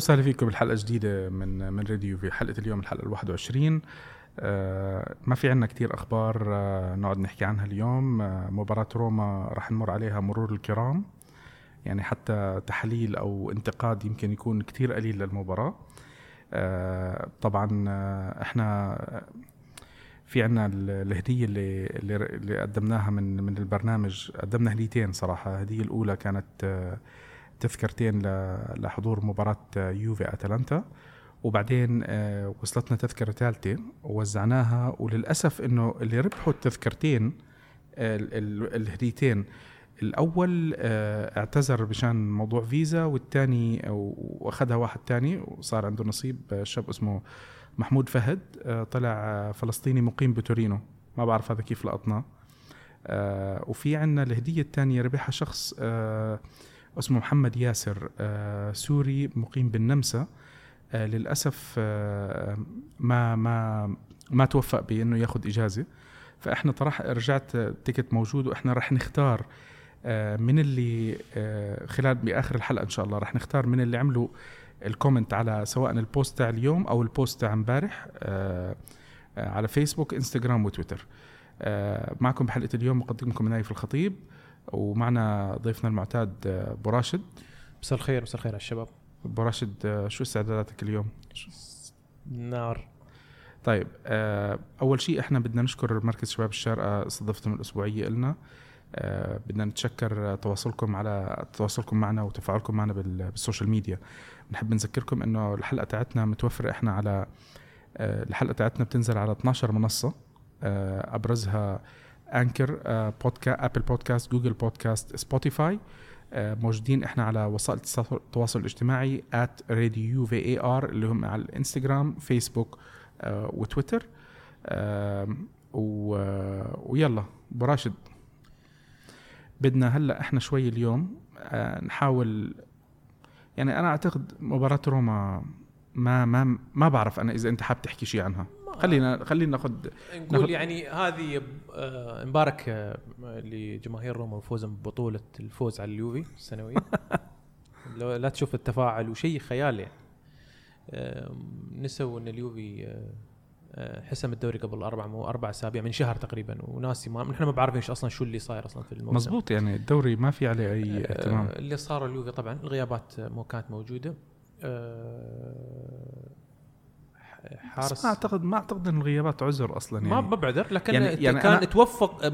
وسهلا فيكم بحلقة جديدة من من راديو في حلقة اليوم الحلقة ال 21 آه ما في عنا كتير أخبار آه نقعد نحكي عنها اليوم. آه مباراة روما راح نمر عليها مرور الكرام. يعني حتى تحليل أو انتقاد يمكن يكون كتير قليل للمباراة. آه طبعا آه إحنا في عنا الهدية اللي اللي قدمناها من من البرنامج قدمنا هديتين صراحة. الهدية الأولى كانت آه تذكرتين لحضور مباراة يوفي أتلانتا. وبعدين آه، وصلتنا تذكرة ثالثة ووزعناها. وللأسف إنه اللي ربحوا التذكرتين الهديتين الأول آه، اعتذر بشان موضوع فيزا والثاني وأخذها واحد ثاني وصار عنده نصيب آه، شاب اسمه محمود فهد طلع فلسطيني مقيم بتورينو. ما بعرف هذا كيف لقطناه. وفي عنا الهدية الثانية ربحها شخص اسمه محمد ياسر آه، سوري مقيم بالنمسا. آه، للأسف آه، ما ما ما توفق بأنه ياخذ إجازة. فإحنا طرح رجعت ال ticket موجود وإحنا رح نختار من اللي خلال بآخر الحلقة إن شاء الله رح نختار من اللي عملوا ال comment على سواء ال post تاع اليوم أو ال post تاع امبارح على فيسبوك انستغرام وتويتر. معكم بحلقة اليوم مقدمكم نايف الخطيب. ومعنا ضيفنا المعتاد أبو راشد. مساء الخير مساء الخير على الشباب. أبو راشد شو استعداداتك اليوم؟ نار. طيب آه، أول شيء إحنا بدنا نشكر مركز شباب الشارقة استضافتهم الأسبوعية لنا آه، بدنا نتشكر تواصلكم على تواصلكم معنا وتفاعلكم معنا بال social media. بنحب نذكركم إنه الحلقة تاعتنا متوفرة إحنا على آه، الحلقة تاعتنا بتنزل على 12 منصة أبرزها Anchor Podcast Apple Podcast Google Podcast Spotify موجودين إحنا على وسائل التواصل الاجتماعي at radio var اللي هم على الانستغرام فيسبوك وتويتر ويلا براشد بدنا هلأ إحنا شوي اليوم uh, نحاول يعني أنا أعتقد مباراة روما ما ما ما بعرف أنا إذا أنت حاب تحكي شيء عنها. خلينا خلينا ناخذ نقول يعني هذه آه، مبارك آه، لجماهير روما بفوزهم ببطولة الفوز على اليوفي السنوية. لا تشوف التفاعل وشيء خيال يعني. نسوا إن اليوفي آه، حسم الدوري قبل أربع مو أربع أسابيع من شهر تقريبا وناسي ما نحن ما بعرفين أصلا شو اللي صاير أصلا في الموسم. مزبوط يعني الدوري ما في عليه أي اهتمام. اللي صار اليوفي طبعا الغيابات مو كانت موجودة. حارس. ما اعتقد ما أعتقد إن الغيابات عذر أصلا يعني. ما بعذر لكن يعني, يعني كان توفق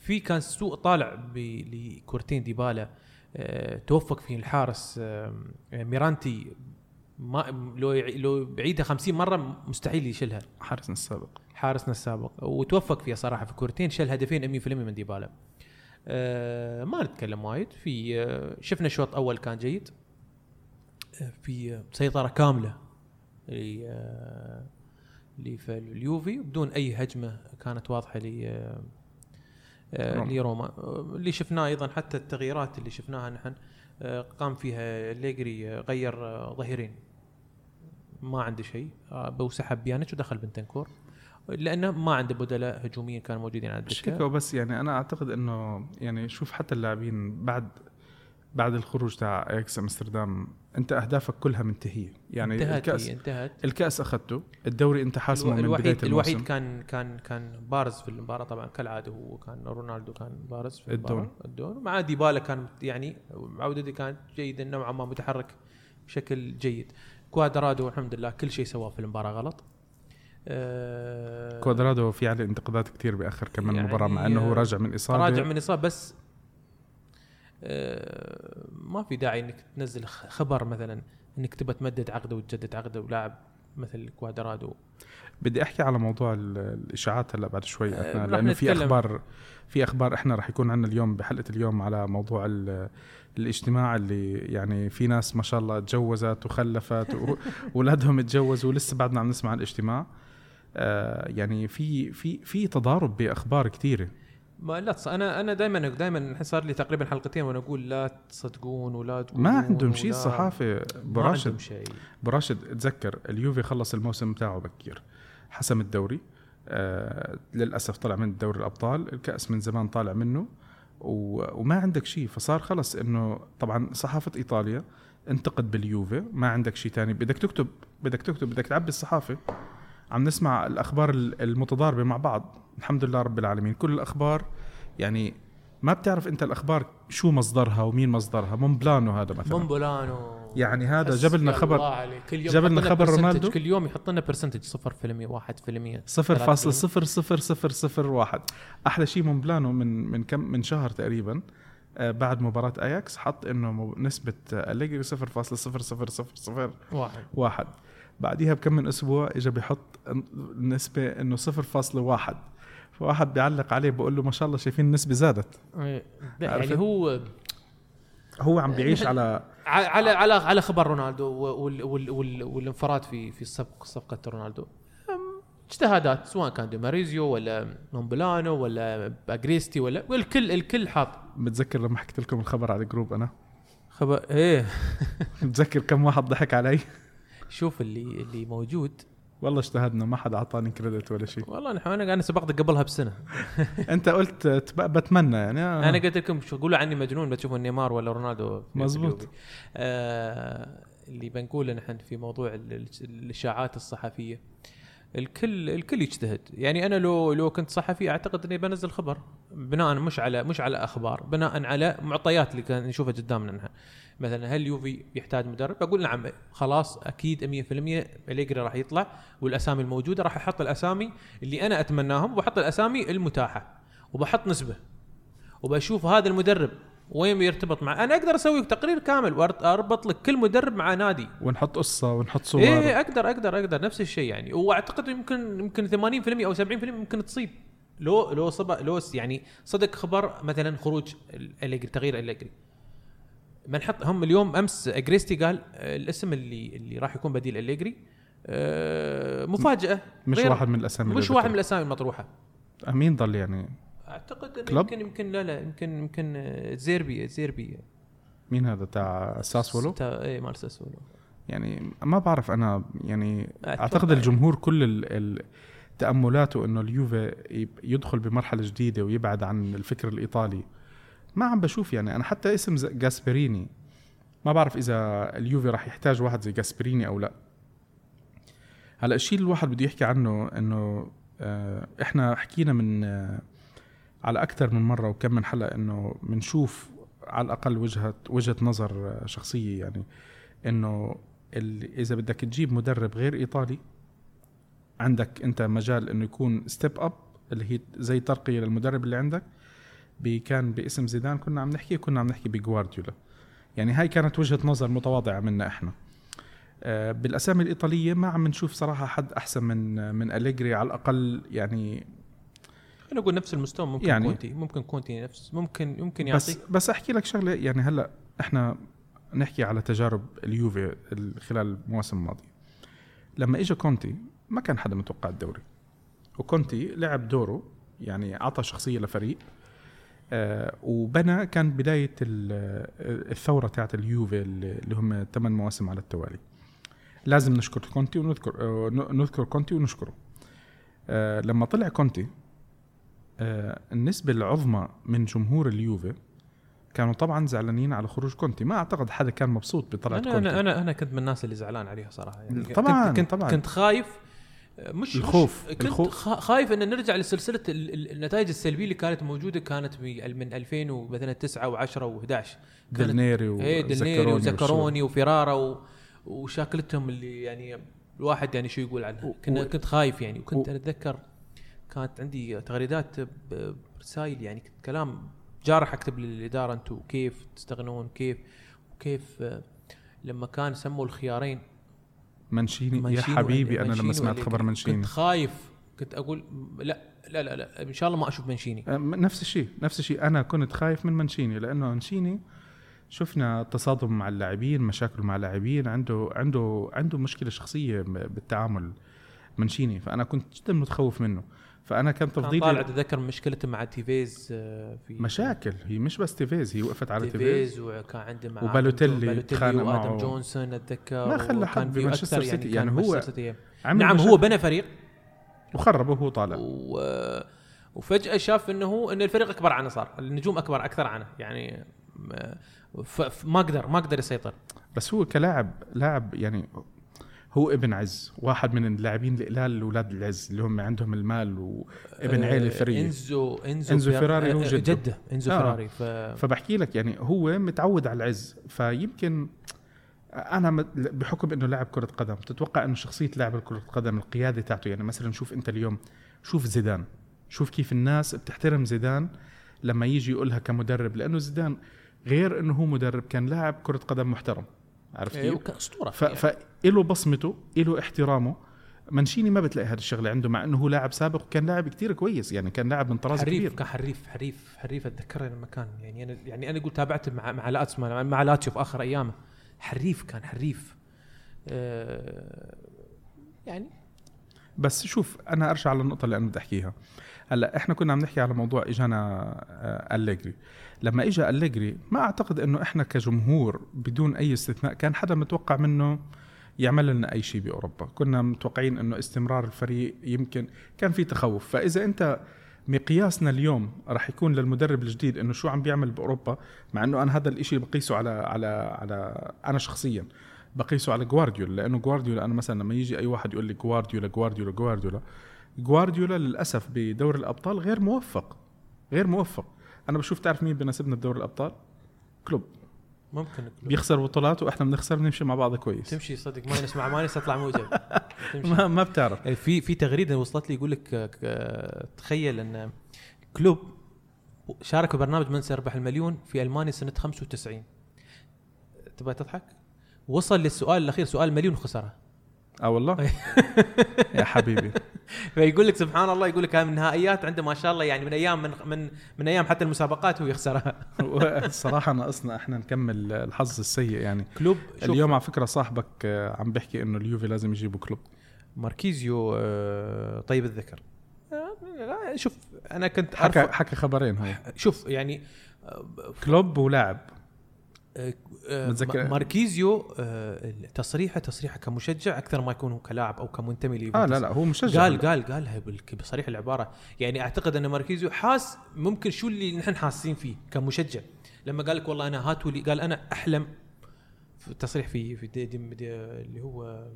في كان سوء طالع لكورتين ديبالا آه، توفق فيه الحارس ميرانتي ما لو لو بعيدها 50 مرة مستحيل يشيلها. حارسنا السابق. حارسنا السابق. وتوفق فيها صراحة في كورتين شال هدفين 100% من ديبالا. أه ما نتكلم وايد. في شفنا شوط اول كان جيد. في سيطرة كاملة. اليوفي بدون أي هجمة كانت واضحة ل لروما اللي شفناه أيضا حتى التغييرات اللي شفناها نحن قام فيها ليجري غير ظهيرين. ما عنده شيء. وسحب بيانيتش ودخل بنتنكور. لأنه ما عنده بدلاء هجوميا كانوا موجودين على الدكه بس يعني أنا أعتقد إنه يعني شوف حتى اللاعبين بعد بعد الخروج تاع أياكس أمستردام أنت أهدافك كلها منتهية. يعني انتهت الكأس انتهت. الكأس أخذته الدوري انت حاسمه من بداية الموسم الوحيد كان كان كان بارز في المباراة طبعا كالعادة هو كان رونالدو كان بارز في الدون الدون مع ديبالا كان يعني عودته كانت جيدة نوعا ما متحرك بشكل جيد. كوادرادو الحمد لله كل شيء سواه في المباراة غلط. أه كوادرادو في عليه انتقادات كثير بآخر كمان يعني المباراة مع إنه هو راجع من إصابة. راجع من إصابة بس آه، ما في داعي إنك تنزل خبر مثلا إنك تبى تمدد عقده وتجدد عقده ولاعب مثل كوادرادو. بدي أحكي على موضوع الإشاعات هلأ بعد شوي آه، إحنا لأنه في أخبار في أخبار إحنا رح يكون عندنا اليوم بحلقة اليوم على موضوع الاجتماع اللي يعني في ناس ما شاء الله تجوزت وخلفت واولادهم تجوزوا ولسه بعدنا عم نسمع الاجتماع. آه يعني في في في تضارب بأخبار كثيره ما لا تص... أنا أنا دائما دائما صار لي تقريبا حلقتين وأنا أقول لا تصدقون ولا تقولون ما عندهم شيء الصحافة براشد ما عندهم شيء. براشد تذكر اليوفي خلص الموسم بتاعه بكير حسم الدوري آه للأسف طلع من دوري الأبطال الكأس من زمان طالع منه و... وما عندك شيء. فصار خلص إنه طبعا صحافة إيطاليا انتقد باليوفي ما عندك شيء تاني. بدك تكتب بدك تكتب بدك تعبي الصحافة عم نسمع الأخبار المتضاربة مع بعض. الحمد لله رب العالمين. كل الأخبار يعني ما بتعرف أنت الأخبار شو مصدرها ومين مصدرها. مونبلانو هذا مثلا. مونبلانو. يعني هذا جاب لنا خبر جاب لنا خبر رونالدو. كل يوم يحط لنا percentage 0% 1% 0.00001 أحلى شيء مونبلانو من من كم من شهر تقريبا آه بعد مباراة أياكس حط إنه نسبة أليجري 0.00001 بعديها بكم من أسبوع اجى بيحط نسبة إنه 0.1 فواحد بيعلق عليه بقول له ما شاء الله شايفين النسبة زادت. يعني هو هو عم بيعيش على على على على خبر رونالدو والانفراد في في السبق صفقه رونالدو. اجتهادات سواء كان دي ماريزيو ولا مونبلانو ولا أجريستي ولا الكل الكل حاط. متذكر لما حكيت لكم الخبر على ال group أنا؟ خبر إيه. متذكر كم واحد ضحك علي؟ شوف اللي اللي موجود. والله اجتهدنا ما حدا أعطاني credit ولا شيء. والله نحن أنا أنا سبقتك قبلها بسنة. أنت قلت بتمنى يعني. آه. أنا قلت لكم شو قولوا عني مجنون بتشوفوا نيمار ولا رونالدو مزبوط آه اللي بنقوله نحن في موضوع الإشاعات الصحفية. الكل الكل يجتهد. يعني أنا لو لو كنت صحفي أعتقد إني بنزل خبر بناء مش على مش على أخبار بناء على معطيات اللي كان نشوفها قدامنا نحن. مثلا هل يوفي يحتاج مدرب؟ أقول نعم خلاص أكيد 100% إليجري راح يطلع والأسامي الموجودة راح أحط الأسامي اللي أنا أتمناهم وبحط الأسامي المتاحة وبحط نسبة. وبشوف هذا المدرب وين يرتبط مع أنا أقدر أسوي تقرير كامل واربط لك كل مدرب مع نادي. ونحط قصة ونحط صور. إيه أقدر أقدر أقدر. نفس الشيء يعني. وأعتقد يمكن يمكن 80% أو 70% ممكن تصيب. لو لو صب لو يعني صدق خبر مثلا خروج اليجري تغيير اليجري بنحط هم اليوم أمس أجريستي قال آه، الاسم اللي اللي راح يكون بديل اليجري آه، مفاجأة. مش واحد من الأسامي مش واحد من الأسامي المطروحة. مين ضل يعني أعتقد يمكن يمكن لا لا يمكن يمكن آه، زيربي زيربي. مين هذا؟ تاع ساسولو؟ تاع اي مال ساسولو. يعني ما بعرف أنا يعني أعتقد الجمهور كل ال تأملاته إنه اليوفي يدخل بمرحلة جديدة ويبعد عن الفكر الإيطالي. ما عم بشوف يعني أنا حتى اسم جاسبريني ما بعرف إذا اليوفي راح يحتاج واحد زي جاسبريني أو لا. هلا الشيء اللي الواحد بده يحكي عنه إنه آه، إحنا حكينا من آه، على أكثر من مرة وكم من حلقة إنه بنشوف على الأقل وجهة وجهة نظر شخصية يعني إنه إذا بدك تجيب مدرب غير إيطالي عندك أنت مجال إنه يكون step up اللي هي زي ترقية للمدرب اللي عندك. كان باسم زيدان كنا عم نحكي كنا عم نحكي بجوارديولا. يعني هاي كانت وجهة نظر متواضعة منا إحنا. آه، بالأسامي الإيطالية ما عم نشوف صراحة حد أحسن من من أليجري على الأقل يعني أنا أقول نفس المستوى ممكن يعني كونتي ممكن كونتي نفس ممكن يمكن يعطي. بس بس أحكي لك شغلة يعني هلأ إحنا نحكي على تجارب اليوفي خلال المواسم الماضية. لما اجى كونتي ما كان حدا متوقع الدوري. وكونتي لعب دوره يعني أعطى شخصية لفريق آه وبنى كان بداية الثورة تاعت اليوفي اللي هم ثمان مواسم على التوالي. لازم نشكر كونتي ونذكر آه نذكر كونتي ونشكره. آه لما طلع كونتي آه النسبة العظمى من جمهور اليوفي كانوا طبعا زعلانين على خروج كونتي. ما أعتقد حدا كان مبسوط بطلعة أنا كونتي. أنا أنا أنا كنت من الناس اللي زعلان عليها صراحة. يعني طبعا كنت, طبعا. كنت خايف مش الخوف مش كنت الخوف. خايف إن نرجع لسلسلة النتائج السلبية اللي كانت موجودة كانت من 2000 ومثلا 9 و10 و11 دلنيري وزكروني وزكروني وفيرارا وشاكلتهم اللي يعني الواحد يعني شو يقول عنها. كنا كنت خايف يعني وكنت أتذكر كانت عندي تغريدات برسائل يعني كلام جارح أكتب للإدارة أنتم كيف تستغنون؟ كيف؟ وكيف لما كان سموا الخيارين. منشيني, يا حبيبي أنا لما سمعت خبر منشيني. كنت خايف كنت أقول لا لا لا, لا إن شاء الله ما أشوف منشيني. نفس الشيء نفس الشيء. أنا كنت خايف من منشيني لأنه منشيني شفنا تصادم مع اللاعبين مشاكل مع اللاعبين عنده عنده عنده مشكلة شخصية بالتعامل منشيني. فأنا كنت جدا متخوف منه. فأنا كان تفضيلي طالع اتذكر مشكلته مع تيفيز آه، في مشاكل. هي مش بس تيفيز هي وقفت على تيفيز, وكان عنده مع وبالوتيلي تخانق معه. جونسون أتذكر ما خلى حد بمانشستر سيتي يعني, يعني هو نعم هو بنى فريق. وخربه وهو طالع. و... وفجأة شاف إنه هو إن الفريق أكبر عنه صار النجوم أكبر أكثر عنه يعني ما قدر ما قدر يسيطر. بس هو كلاعب لاعب يعني هو ابن عز واحد من اللاعبين القلال أولاد العز اللي هم عندهم المال وابن آه، عيلة ثريه إنزو إنزو, إنزو فيراري هو آه، جده. جدة إنزو آه. فيراري ف فبحكي لك يعني هو متعود على العز فيمكن أنا بحكم إنه لاعب كرة قدم تتوقع إنه شخصية لاعب كره القدم القيادة تاعته يعني مثلا شوف أنت اليوم شوف زيدان شوف كيف الناس بتحترم زيدان لما يجي يقولها كمدرب لأنه زيدان غير إنه هو مدرب كان لاعب كرة قدم محترم عرفت إيه، كيف؟ وكان أسطورة ف... يعني. فإله بصمته إله احترامه. منشيني ما بتلاقي هذه الشغلة عنده مع إنه هو لاعب سابق وكان لاعب كتير كويس يعني كان لاعب من طراز حريف كبير. كان حريف حريف حريف اتذكر لما كان يعني أنا يعني أنا أقول تابعت مع مع لاتسيو مع, مع لاتسيو في آخر أيامه. حريف كان حريف. آه يعني بس شوف أنا أرجع للنقطة اللي أنا بدي أحكيها. هلا إحنا كنا عم نحكي على موضوع إجانا آه، أليجري. لما اجى أليجري ما أعتقد إنه إحنا كجمهور بدون أي استثناء كان حدا متوقع منه يعمل لنا أي شيء بأوروبا. كنا متوقعين إنه استمرار الفريق يمكن كان في تخوف. فإذا أنت مقياسنا اليوم راح يكون للمدرب الجديد إنه شو عم بيعمل بأوروبا مع إنه أنا هذا الإشي بقيسه على على على أنا شخصيا بقيسه على جوارديولا. لأنه جوارديولا أنا مثلا لما يجي أي واحد يقول لي جوارديولا جوارديولا جوارديولا جوارديولا للأسف بدوري الأبطال غير موفق غير موفق. أنا بشوف تعرف مين بيناسبنا بدوري الأبطال؟ كلوب. ممكن بيخسر بطولات وإحنا بنخسر بنمشي مع بعض كويس. تمشي صدق minus مع minus تطلع موجب. ما ما بتعرف. يعني في في تغريدة وصلت لي يقول لك آه، آه، تخيل إن كلوب شارك في برنامج من سيربح المليون في ألمانيا سنة 95 تبغى تضحك؟ وصل للسؤال الأخير سؤال مليون وخسره آه والله. يا حبيبي. فيقول لك سبحان الله يقول لك هاي من النهائيات عنده ما شاء الله يعني من أيام من من من أيام حتى المسابقات هو يخسرها. الصراحه ناقصنا إحنا نكمل الحظ السيء يعني. كلوب اليوم على فكرة صاحبك آه، عم بيحكي إنه اليوفي لازم يجيبوا كلوب. ماركيزيو آه، طيب الذكر. آه، شوف أنا كنت حكى حكى خبرين هو. شوف يعني كلوب ولاعب. متذكر- ما- ماركيزيو آه، تصريحه تصريحه كمشجع أكثر ما يكون هو كلاعب أو كمنتمي آه ليوفنتوس لا لا هو مشجع. قال قال قالها بصريح العبارة. يعني أعتقد أن ماركيزيو حاس ممكن شو اللي نحن حاسين فيه كمشجع. لما قال لك والله أنا هاتوا لي قال أنا أحلم. في تصريح في في دي دي دي اللي هو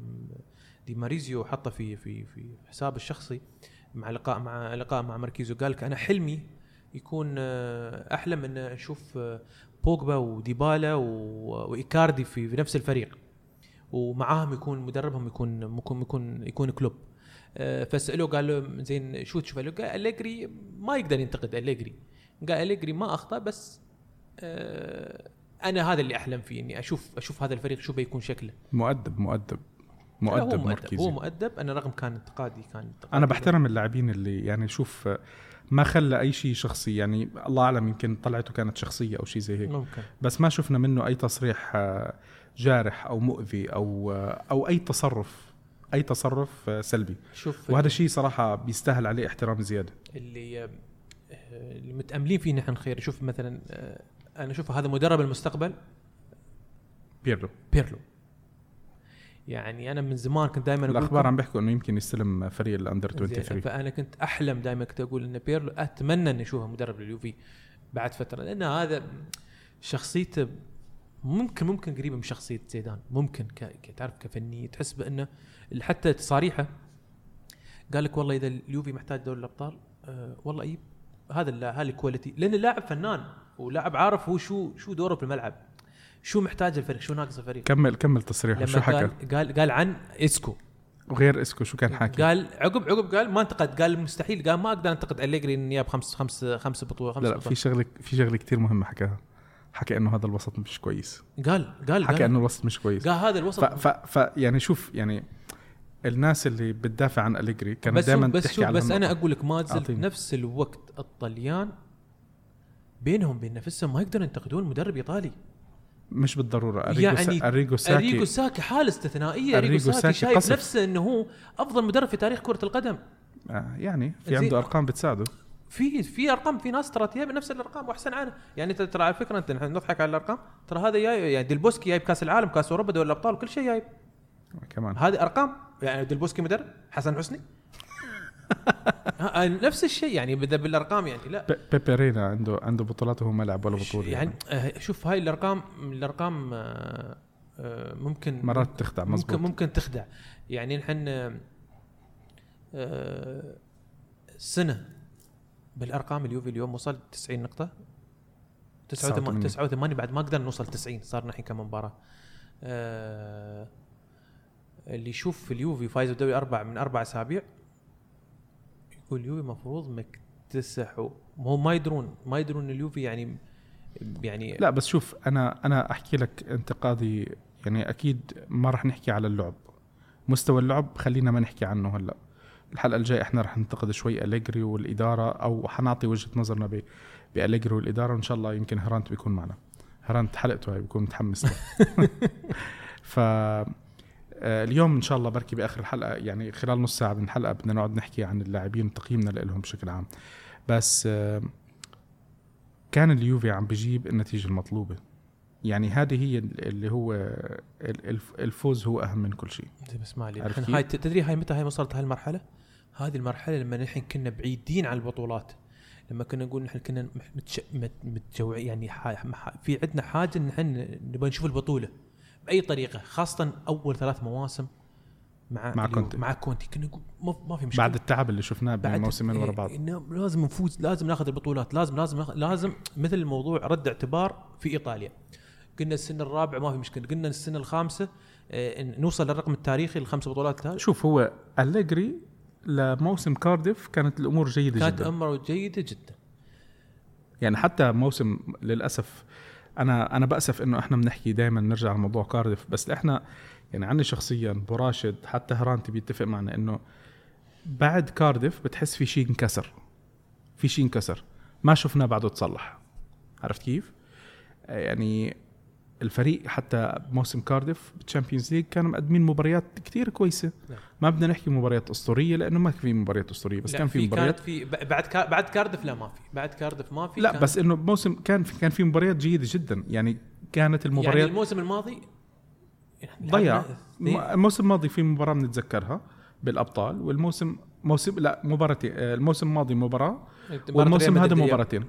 دي ماريزيو حطه في في في حسابه الشخصي مع لقاء مع لقاء مع ماركيزيو. قال لك أنا حلمي يكون آه، أحلم أن أشوف آه، بوجبا وديبالا وإيكاردي في في نفس الفريق. ومعاهم يكون مدربهم يكون يكون يكون يكون كلوب. آه، فسألوه قال له زين شو تشوف؟ قال أليجري ما يقدر ينتقد أليجري. قال أليجري ما أخطأ بس آه، أنا هذا اللي أحلم فيه إني أشوف أشوف هذا الفريق شو بيكون شكله. مؤدب مؤدب لا، هو مؤدب مؤدب هو مركزي مؤدب أنا رغم كان انتقادي كان انتقادي. أنا بحترم اللاعبين اللي يعني شوف ما خلى أي شيء شخصي يعني الله أعلم يمكن طلعته كانت شخصية أو شيء زي هيك. ممكن. بس ما شفنا منه أي تصريح آه، جارح أو مؤذي أو آه، أو أي تصرف أي تصرف آه، سلبي. شوف وهذا الشيء صراحة بيستاهل عليه احترام زيادة. اللي آه، اللي متأملين فيه نحن خير. شوف مثلا أنا أشوف هذا مدرب المستقبل. بيرلو. بيرلو. يعني أنا من زمان كنت دائما الأخبار عم بيحكوا إنه يمكن يستلم فريق ال under زين، 23 فأنا كنت أحلم دائما كنت أقول إن بيرلو أتمنى اني اشوفه مدرب لليوفي بعد فترة لأن هذا شخصيته ممكن ممكن قريبة من شخصية زيدان ممكن ك... تعرف كفني تحس بأنه حتى تصاريحه قال لك والله إذا اليوفي محتاج دوري الأبطال آه والله اي هذا هذا ال quality لأن اللاعب فنان ولاعب عارف هو شو شو دوره في الملعب. شو محتاج الفريق؟ شو ناقص الفريق؟ كمل كمل تصريحه. شو حكى؟ قال قال قال عن إسكو. وغير إسكو شو كان حاكي؟ قال عقب عقب قال ما انتقد قال مستحيل قال ما أقدر أنتقد. أليجري إنه جاب خمس خمس خمس بطولة خمس لا لا. في شغلة في شغلة كثير مهمة حكاها. حكى إنه هذا الوسط مش كويس. قال قال حكى قال, إنه الوسط مش كويس. قال هذا ف, الوسط ف, ف يعني شوف يعني الناس اللي بتدافع عن أليجري كانت بس دائما بس تحكي شوف على بس أنا. أقول لك ما زلت أعطيني. نفس الوقت الطليان بينهم بين نفسهم ما يقدرون ينتقدون مدرب إيطالي. مش بالضرورة. أريجو يعني يعني أريجو ساكي. أريجو ساكي حالة استثنائية. أريجو أريجو ساكي, ساكي شايف قصف. نفسه إنه هو أفضل مدرب في تاريخ كرة القدم. آه يعني في. عنده أرقام بتساعده. في في أرقام في ناس ترى تجيب نفس الأرقام وأحسن عنها يعني انت ترى على فكرة أنت نحن نضحك على الأرقام. ترى هذا جاي يعني ديل بوسكي جايب كأس العالم كأس أوروبا دوري الأبطال وكل شيء جايب. كمان. هذه أرقام. يعني ديل بوسكي مدرب. حسن حسني. نفس الشيء يعني بدا بالأرقام يعني لا. بيبرينا عنده عنده بطولات وهو ما لعب ولا بطولة يعني آه، شوف هاي الأرقام الأرقام آه، آه، ممكن مرات تخدع مزبوط. ممكن ممكن تخدع. يعني نحن آه، سنة بالأرقام اليوفي اليوم وصل 90 نقطة. 89 89 بعد ما قدرنا نوصل 90 صار الحين كم مباراة. آه اللي يشوف في اليوفي فايز الدوري أربع من أربع أسابيع يقول اليوفي المفروض مكتسح هو ما يدرون ما يدرون اليوفي يعني يعني لا بس شوف أنا أنا أحكي لك انتقادي. يعني أكيد ما راح نحكي على اللعب. مستوى اللعب خلينا ما نحكي عنه هلأ. الحلقة الجاية إحنا رح ننتقد شوي أليجري والإدارة أو حنعطي وجهة نظرنا بأليجري والإدارة. وإن شاء الله يمكن هرانت بيكون معنا. هرانت حلقته هاي بيكون متحمس ف آه، اليوم إن شاء الله بركي بآخر الحلقة يعني خلال نص ساعة من الحلقة بدنا نقعد نحكي عن اللاعبين وتقييمنا لهم بشكل عام. بس آه، كان اليوفي عم بجيب النتيجة المطلوبة. يعني هذه هي اللي هو الفوز هو أهم من كل شيء. بس ما هاي تدري هاي متى هاي وصلت هاي المرحلة؟ هذه المرحلة لما نحن كنا بعيدين عن البطولات. لما كنا نقول نحن كنا متجوع يعني في عندنا حاجة نحن نبغى نشوف البطولة. بأي طريقة خاصة أول ثلاث مواسم مع مع كونتي. مع كونتي. كنا نقول ما في مشكلة. بعد التعب اللي شفناه بموسمين ورا بعض. لازم نفوز لازم ناخذ البطولات لازم لازم لازم مثل الموضوع رد اعتبار في إيطاليا. قلنا السنة الرابعة ما في مشكلة قلنا السنة الخامسة آه، نوصل للرقم التاريخي الخمس بطولات شوف هو أليجري لموسم كارديف كانت الأمور جيدة كانت جدا. كانت امور جيدة جدا. يعني حتى موسم للأسف أنا أنا بأسف إنه إحنا بنحكي دائما نرجع لموضوع كارديف بس إحنا يعني عني شخصيا وراشد حتى هرانتي بيتفق معنا إنه بعد كارديف بتحس في شيء انكسر في شيء انكسر ما شفناه بعده تصلح عرفت كيف؟ يعني الفريق حتى موسم كارديف بال Champions League كانوا مقدمين مباريات كثير كويسة. نعم. ما بدنا نحكي مباريات أسطورية لأنه ما في مباريات أسطورية بس كان في مباريات. في بعد كار بعد كارديف لا ما في. بعد كارديف ما في لا بس إنه موسم كان في كان في مباريات جيدة جدا. يعني كانت المباريات يعني الموسم الماضي يعني ضيع الموسم الماضي في مباراة بنتذكرها بالأبطال والموسم موسم لا مباراتين. الموسم الماضي مباراة والموسم هذا مباراتين.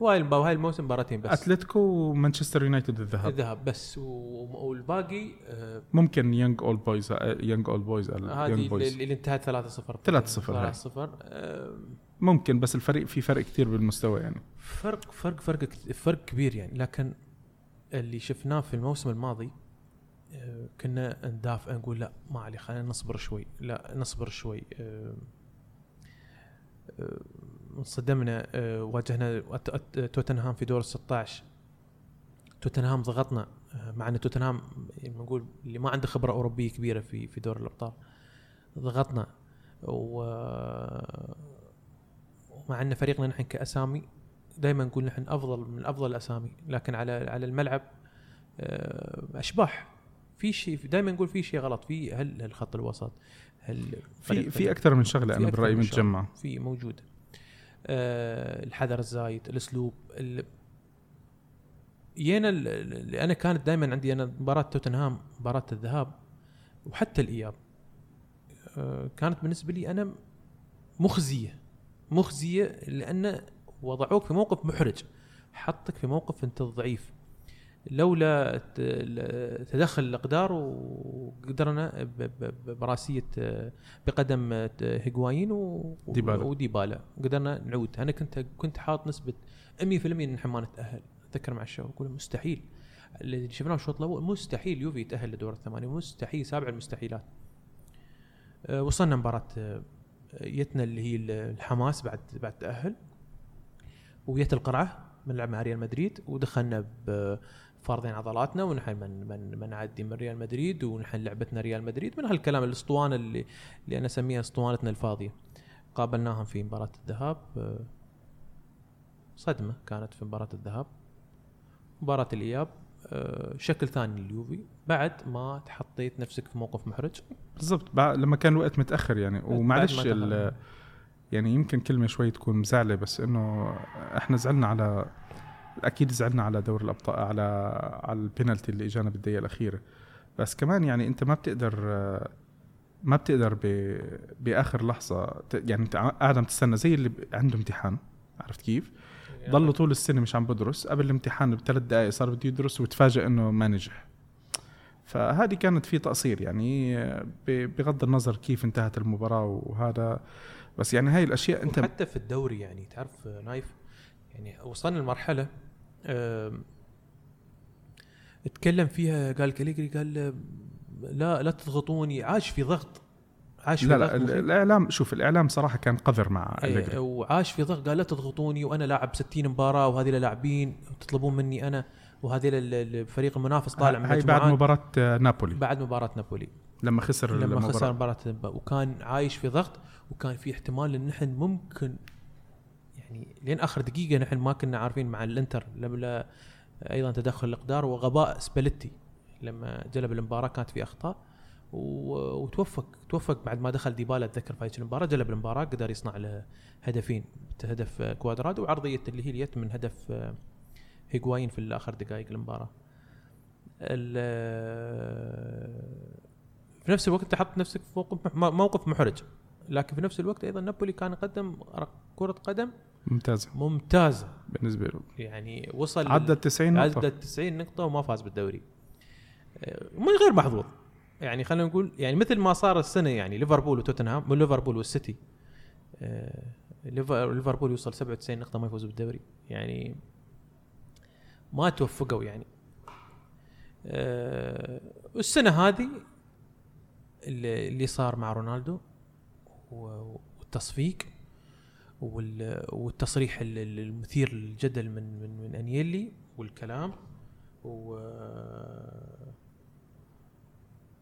وهاي وهاي الموسم مباراتين بس. أتلتيكو ومانشستر يونايتد الذهاب. الذهاب بس. والباقي آه، ممكن يونج اولد بويز يونج اولد بويز هذه اللي انتهت 3-0 3-0 3-0 ممكن بس الفريق في فرق كثير بالمستوى يعني. فرق فرق فرق فرق كبير يعني. لكن اللي شفناه في الموسم الماضي آه، كنا ندافع نقول لا ما عليه خلينا نصبر شوي. لا نصبر شوي. آه، انصدمنا آه، واجهنا توتنهام في دور ال 16 توتنهام ضغطنا آه، مع أن توتنهام يعني نقول اللي ما عنده خبرة أوروبية كبيرة في في دور الأبطال. ضغطنا و ومع أن فريقنا نحن كأسامي دائما نقول نحن أفضل من أفضل الأسامي. لكن على على الملعب آه، أشباح. في شيء دائما نقول في شيء غلط في هل الخط الوسط. هل في في أكثر من شغلة أنا برأيي متجمع. في موجوده آه الحذر الزايد الأسلوب يانا اللي أنا كانت دائما عندي أنا مباراة توتنهام مباراة الذهاب وحتى الإياب. آه كانت بالنسبة لي أنا مخزية. مخزية لأن وضعوك في موقف محرج. حطك في موقف أنت ضعيف. لولا تدخل الأقدار وقدرنا براسية بقدم هيغوايين وديبالا وديبالا. قدرنا نعود. أنا كنت كنت حاط نسبة 100% إن نحن ما نتاهل أتذكر مع الشباب أقول مستحيل. اللي شفناه الشوط الأول مستحيل يوفي يتأهل لدور الثمانية. مستحيل سابع المستحيلات. أه، وصلنا مباراة يتنا اللي هي الحماس بعد بعد تأهل. ويت القرعة بنلعب مع ريال مدريد. ودخلنا فارضين عضلاتنا ونحن من من من نعدي من ريال مدريد ونحن لعبتنا ريال مدريد من هالكلام الأسطوانة اللي اللي أنا أسميها أسطوانتنا الفاضية. قابلناهم في مباراة الذهاب صدمة كانت في مباراة الذهاب. مباراة الإياب شكل ثاني لليوفي بعد ما تحطيت نفسك في موقف محرج. بالضبط. لما كان الوقت متأخر يعني. ومعلش يعني يمكن كلمة شوي تكون مزعله بس إنه إحنا زعلنا على أكيد زعلنا على دور الأبطال على على البينالتي اللي إجانا بالدقيقة الأخيرة. بس كمان يعني أنت ما بتقدر ما بتقدر بآخر لحظة يعني أنت قاعد عم تستنى زي اللي عنده امتحان عرفت كيف؟ يعني ضل طول السنة مش عم بدرس قبل الامتحان بثلاث دقائق صار بده يدرس وتفاجئ إنه ما نجح. فهذه كانت في تقصير يعني بغض النظر كيف انتهت المباراة وهذا. بس يعني هاي الأشياء أنت حتى في الدوري يعني تعرف نايف؟ يعني وصلنا لمرحلة اتكلم فيها قال كاليجري قال لا لا تضغطوني عاش في ضغط عاش في لا ضغط لا الإعلام شوف الإعلام صراحة كان قذر مع إيه وعاش في ضغط قال لا تضغطوني وأنا لاعب 60 مباراة وهذه لاعبين تطلبون مني أنا وهذه الفريق المنافس طالع من هاي بعد مباراة نابولي. بعد مباراة نابولي. لما خسر لما. خسر مباراة وكان عايش في ضغط وكان في احتمال إن نحن ممكن يعني لين آخر دقيقة نحن ما كنا عارفين مع الإنتر لولا أيضا تدخل الأقدار وغباء سباليتي لما جلب المباراة كانت في أخطاء. وتوفق توفق بعد ما دخل ديبالا أتذكر في المباراة جلب المباراة قدر يصنع له هدفين هدف كوادرادو وعرضية اللي هي اللي يت من هدف هيغواين في اخر دقائق المباراة. في نفس الوقت تحط نفسك في موقف محرج. لكن في نفس الوقت أيضا نابولي كان يقدم كرة قدم ممتازة. ممتازة. بالنسبة له. يعني وصل عدى 90 نقطة. عدى 90 نقطة وما فاز بالدوري. آه، من غير محظوظ. يعني خلينا نقول يعني مثل ما صار السنة يعني ليفربول وتوتنهام من ليفربول والسيتي آه، ليفربول يوصل 97 نقطة ما يفوز بالدوري. يعني ما توفقوا يعني. أه السنة هذه اللي صار مع رونالدو والتصفيق والتصريح المثير للجدل من من من أنيلي والكلام و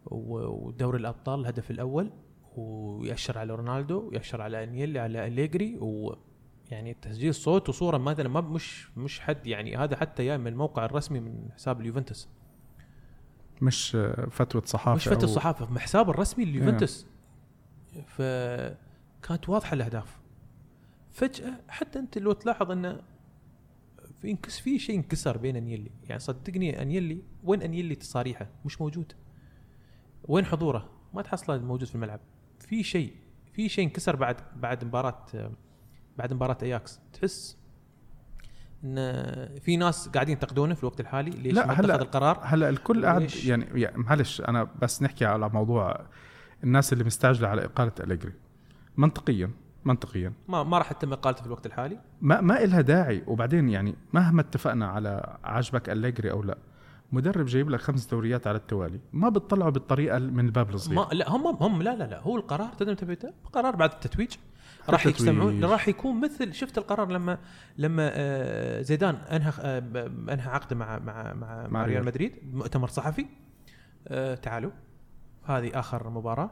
ودوري الأبطال الهدف الأول ويأشر على رونالدو ويأشر على أنيلي على أليجري و يعني تسجيل صوت وصورة مثلا ما مش مش حد يعني هذا حتى جاي من الموقع الرسمي من حساب اليوفنتوس. مش فتوى صحافة مش فتوى الصحافه من حساب الرسمي لليوفنتوس. فكانت واضحة الأهداف. فجأة حتى أنت لو تلاحظ إنه في انكس في شيء انكسر بين أنيلي. يعني صدقني أنيلي وين أنيلي تصاريحه؟ مش موجود. وين حضوره؟ ما تحصله موجود في الملعب. في شيء في شيء انكسر بعد بعد مباراة بعد مباراة أياكس. تحس إن في ناس قاعدين ينتقدونه في الوقت الحالي. ليش؟ لا ما هلا القرار. هلا الكل قاعد يعني, يعني معلش أنا بس نحكي على موضوع الناس اللي مستعجلة على إقالة أليجري. منطقيا. منطقيا. ما ما راح تتم اقالته في الوقت الحالي؟ ما ما لها داعي. وبعدين يعني مهما اتفقنا على عجبك أليجري أو لا مدرب جايب لك خمس دوريات على التوالي ما بتطلعوا بالطريقة من الباب الصغير ما لا هم هم لا لا لا هو القرار تدري تبيته قرار بعد التتويج. راح يجتمعون راح يكون مثل شفت القرار لما لما آه، زيدان أنهى آه، أنهى عقده مع مع مع, مع ريال. مدريد مؤتمر صحفي. آه، تعالوا. هذه آخر مباراة.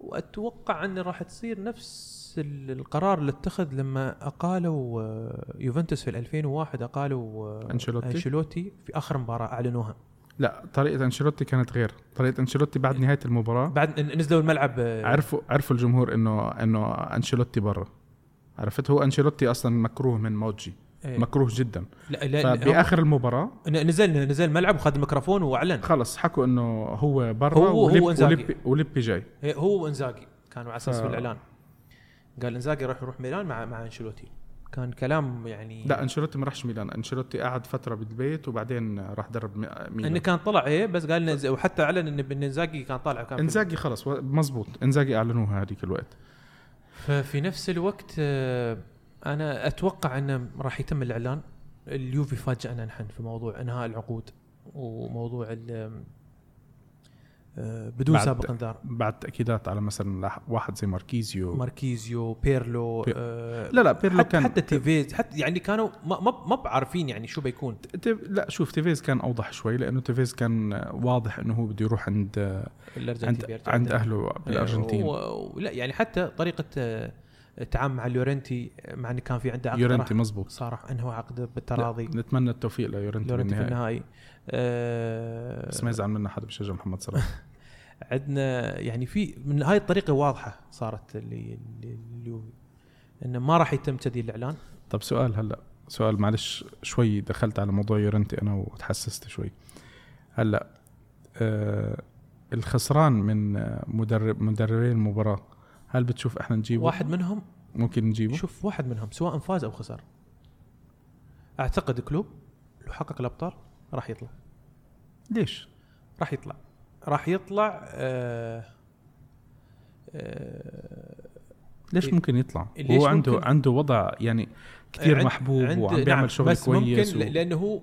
وأتوقع انه راح تصير نفس القرار اللي اتخذ لما أقالوا يوفنتوس في 2001 أقالوا أنشيلوتي. أنشيلوتي في آخر مباراة أعلنوها. لا طريقة أنشيلوتي كانت غير. طريقة أنشيلوتي بعد نهاية المباراة بعد نزلوا الملعب آه، عرفوا عرفوا الجمهور إنه إنه أنشيلوتي برا. عرفت؟ هو أنشيلوتي أصلا مكروه من موجي. إيه. مكروه جدا. لا لا فبآخر المباراة نزل نزل الملعب وخذ الميكروفون وأعلن. خلص حكوا إنه هو برا هو ولب هو ولب ولبي جاي. إيه، هو وإنزاجي كانوا على أساس ف... الاعلان قال إنزاجي راح يروح ميلان مع مع أنشيلوتي. كان كلام يعني لا أنشيلوتي ما راحش ميلان. أنشيلوتي قعد فترة بالبيت وبعدين راح درب ميلان. إنه كان طلع إيه بس قال نز... وحتى أعلن إن إنزاجي كان طالع كان إنزاجي خلص مزبوط إنزاجي اعلنوها هذيك الوقت. ففي نفس الوقت آه، أنا أتوقع أنه راح يتم الإعلان. اليوفي فاجئنا نحن في موضوع إنهاء العقود وموضوع آه، بدون سابق إنذار. بعد تأكيدات على مثلا واحد زي ماركيزيو. ماركيزيو بيرلو بي... آه لا لا بيرلو حتى كان حتى تيفيز حتى يعني كانوا ما ما, ما بعارفين يعني شو بيكون. تيف... لا شوف تيفيز كان أوضح شوي لأنه تيفيز كان واضح إنه هو بده يروح عند عند, عند أهله بالأرجنتين. و... لا يعني حتى طريقة التعامل آه، مع لورنتي مع انه كان في عنده عقد يورنتي مزبوط صار إنه عقد بالتراضي. نتمنى التوفيق ليورنتي, لورنتي في النهائي. أه بس ما يزعل منا حدا بشجع محمد صلاح. عندنا يعني في من هاي الطريقة واضحة صارت اللي اليوفي إنه ما راح يتم تدي الإعلان. طب سؤال هلا سؤال معلش شوي دخلت على موضوع يورنتي أنا وتحسست شوي. هلا آه الخسران من مدرب مدربين المباراة هل بتشوف إحنا نجيبه؟ واحد منهم؟ ممكن نجيبه. شوف واحد منهم سواء فاز أو خسر. أعتقد كلوب لو حقق الأبطال راح يطلع. ليش؟ راح يطلع. راح يطلع آه آه ليش إيه. ممكن يطلع؟ ليش هو عنده ممكن؟ عنده وضع يعني كثير عند- محبوب عند- وعم نعم، بيعمل شغل بس كويس ممكن و... لأنه هو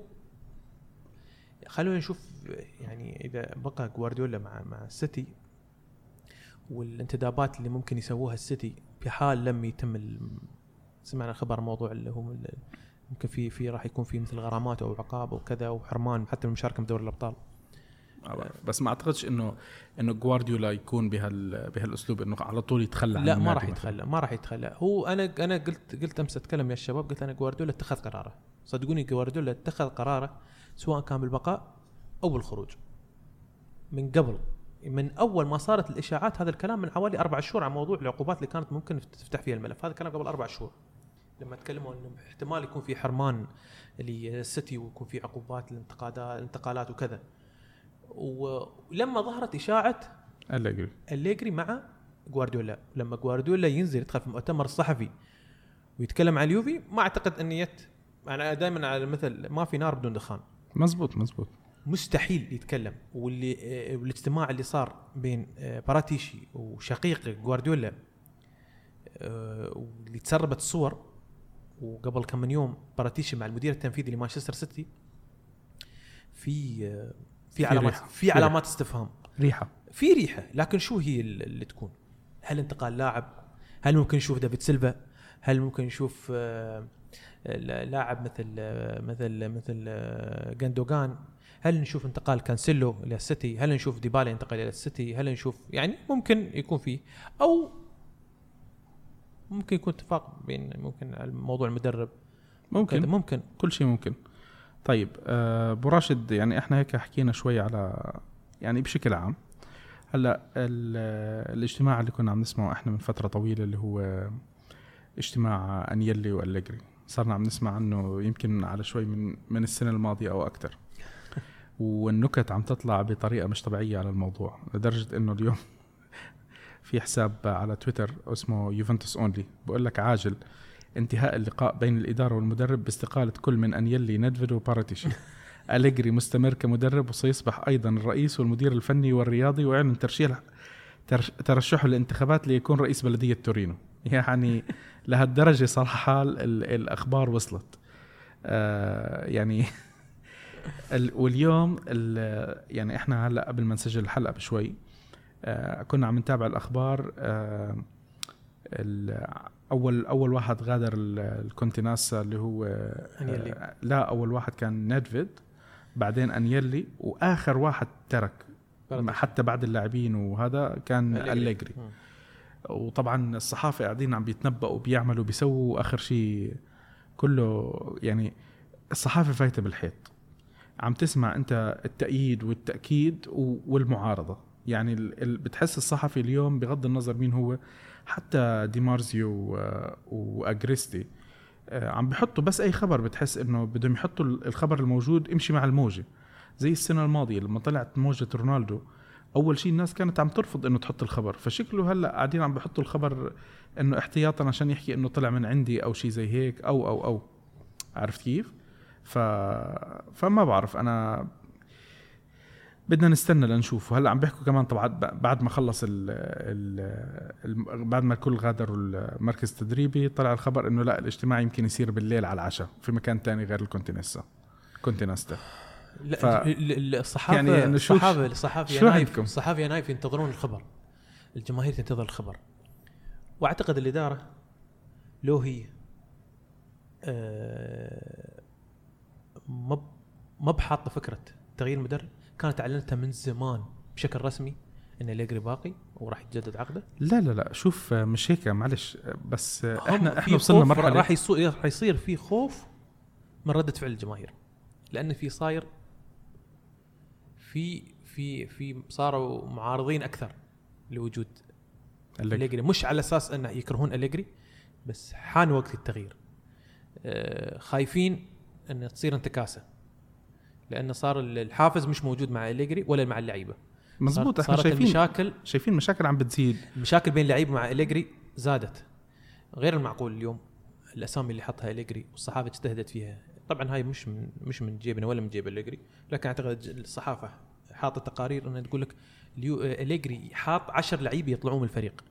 خلونا نشوف يعني إذا بقى جوارديولا مع مع السيتي والانتدابات اللي ممكن يسووها السيتي في حال لم يتم سمعنا خبر موضوع اللي هو ممكن في في راح يكون في مثل غرامات أو عقاب أو كذا وحرمان حتى من المشاركه بدوري الأبطال. بس ما أعتقدش انه إنه جوارديولا يكون بهال بهالأسلوب إنه على طول يتخلى عن لا ما راح. يتخلى ما راح يتخلى. هو أنا أنا قلت قلت أمس أتكلم يا الشباب قلت أنا جوارديولا اتخذ قراره. صدقوني جوارديولا اتخذ قراره سواء كان بالبقاء أو بالخروج. من قبل من أول ما صارت الإشاعات هذا الكلام من حوالي أربع شهور عن موضوع العقوبات اللي كانت ممكن تفتح فيها الملف. هذا الكلام قبل أربع شهور. لما تكلموا إنه احتمال يكون في حرمان للسيتي ويكون في عقوبات الانتقادات الانتقالات وكذا. ولما ظهرت إشاعة أليجري. أليجري مع جوارديولا لما جوارديولا ينزل يدخل في المؤتمر الصحفي ويتكلم عن اليوفي ما أعتقد إن يت أنا دائما على المثل ما في نار بدون دخان. مزبوط مزبوط. مستحيل يتكلم واللي آه، والاجتماع اللي صار بين آه، باراتيشي وشقيق جوارديولا آه، واللي تسربت الصور وقبل كم من يوم باراتيشي مع المدير التنفيذي لمانشستر سيتي في في علامات. في علامات استفهام ريحة في ريحة لكن شو هي ال- اللي تكون؟ هل انتقال لاعب؟ هل ممكن نشوف دافيد سيلفا؟ هل ممكن نشوف لا- لاعب مثل مثل مثل جندوجان؟ هل نشوف انتقال كانسيلو إلى السيتي؟ هل نشوف ديبالا ينتقل إلى السيتي؟ هل نشوف يعني ممكن يكون فيه. أو ممكن يكون اتفاق بين ممكن موضوع المدرب. كذا، ممكن. ممكن كل شيء ممكن. طيب آه، أبو راشد يعني إحنا هيك حكينا شوي على يعني بشكل عام هلأ ال- الاجتماع اللي كنا عم نسمعه إحنا من فترة طويلة اللي هو اجتماع أنيلي والجري صرنا عم نسمع عنه يمكن على شوي من من السنة الماضية أو أكثر. والنكت عم تطلع بطريقة مش طبيعية على الموضوع لدرجة إنه اليوم في حساب على تويتر اسمه يوفنتوس اونلي بقول لك عاجل انتهاء اللقاء بين الإدارة والمدرب باستقالة كل من أنيلي ندفيد وباراتيشي. أليجري مستمر كمدرب وسيصبح أيضا الرئيس والمدير الفني والرياضي ويعلن ترشيح ترش- ترشحه للانتخابات ليكون رئيس بلدية تورينو. يعني لهالدرجة صراحة ال- ال- الأخبار وصلت. آه يعني واليوم ال- يعني إحنا هلأ قبل ما نسجل الحلقة بشوي آه كنا عم نتابع الأخبار آه اول أول واحد غادر ال- الكونتيناسا اللي هو أنيلي. آه، لا أول واحد كان ندفيد بعدين أنيلي وآخر واحد ترك. حتى بعد اللاعبين وهذا كان أليجري. وطبعا الصحافة قاعدين عم بيتنبؤوا بيعملوا بيسووا آخر شيء كله يعني الصحافة فايتة بالحيط عم تسمع انت التأييد والتأكيد والمعارضة. يعني بتحس الصحفي اليوم بغض النظر مين هو حتى ديمارزيو وأجريستي آه، عم بحطوا بس أي خبر بتحس إنه بدهم يحطوا ال- الخبر الموجود امشي مع الموجة. زي السنة الماضية لما طلعت موجة رونالدو أول شيء الناس كانت عم ترفض إنه تحط الخبر. فشكله هلأ قاعدين عم بحطوا الخبر إنه احتياطا عشان يحكي إنه طلع من عندي أو شيء زي هيك أو أو أو. عرفت كيف؟ ف فما بعرف أنا بدنا نستنى لنشوف هلأ عم بيحكوا كمان طبعا بعد ما خلص ال ال بعد ما الكل غادروا المركز التدريبي طلع الخبر إنه لأ الاجتماع يمكن يصير بالليل على العشاء في مكان تاني غير الكونتيناسا كونتيناسا لا ف- ال- ال- الصحافه يعني الصحافه الصحافة يا نايف؟ الصحافة يا نايف ينتظرون الخبر. الجماهير تنتظر الخبر. وأعتقد الإدارة لو هي آه، ما ما بحاطه فكرة تغيير المدرب كانت أعلنتها من زمان بشكل رسمي إن اليجري باقي وراح يتجدد عقده. لا لا لا شوف مش هيك معلش بس إحنا إحنا وصلنا مرحلة. راح يصير راح يصير في خوف من ردة فعل الجماهير. لأن في صاير في في في صاروا معارضين أكثر لوجود اللي أليجري. مش على أساس إنه يكرهون أليجري بس حان وقت التغيير. آه، خايفين إن تصير انتكاسة. لأن صار الحافز مش موجود مع أليجري ولا مع اللعيبة. مزبوط إحنا صارت شايفين المشاكل شايفين مشاكل عم بتزيد. المشاكل بين اللعيبة مع أليجري زادت. غير المعقول اليوم الأسامي اللي حطها أليجري والصحافة اجتهدت فيها. طبعا هاي مش من مش من جيبنا ولا من جيب أليجري لكن أعتقد الصحافة حاط التقارير انه تقول لك اليجري حاط 10 لعيبة يطلعون من الفريق.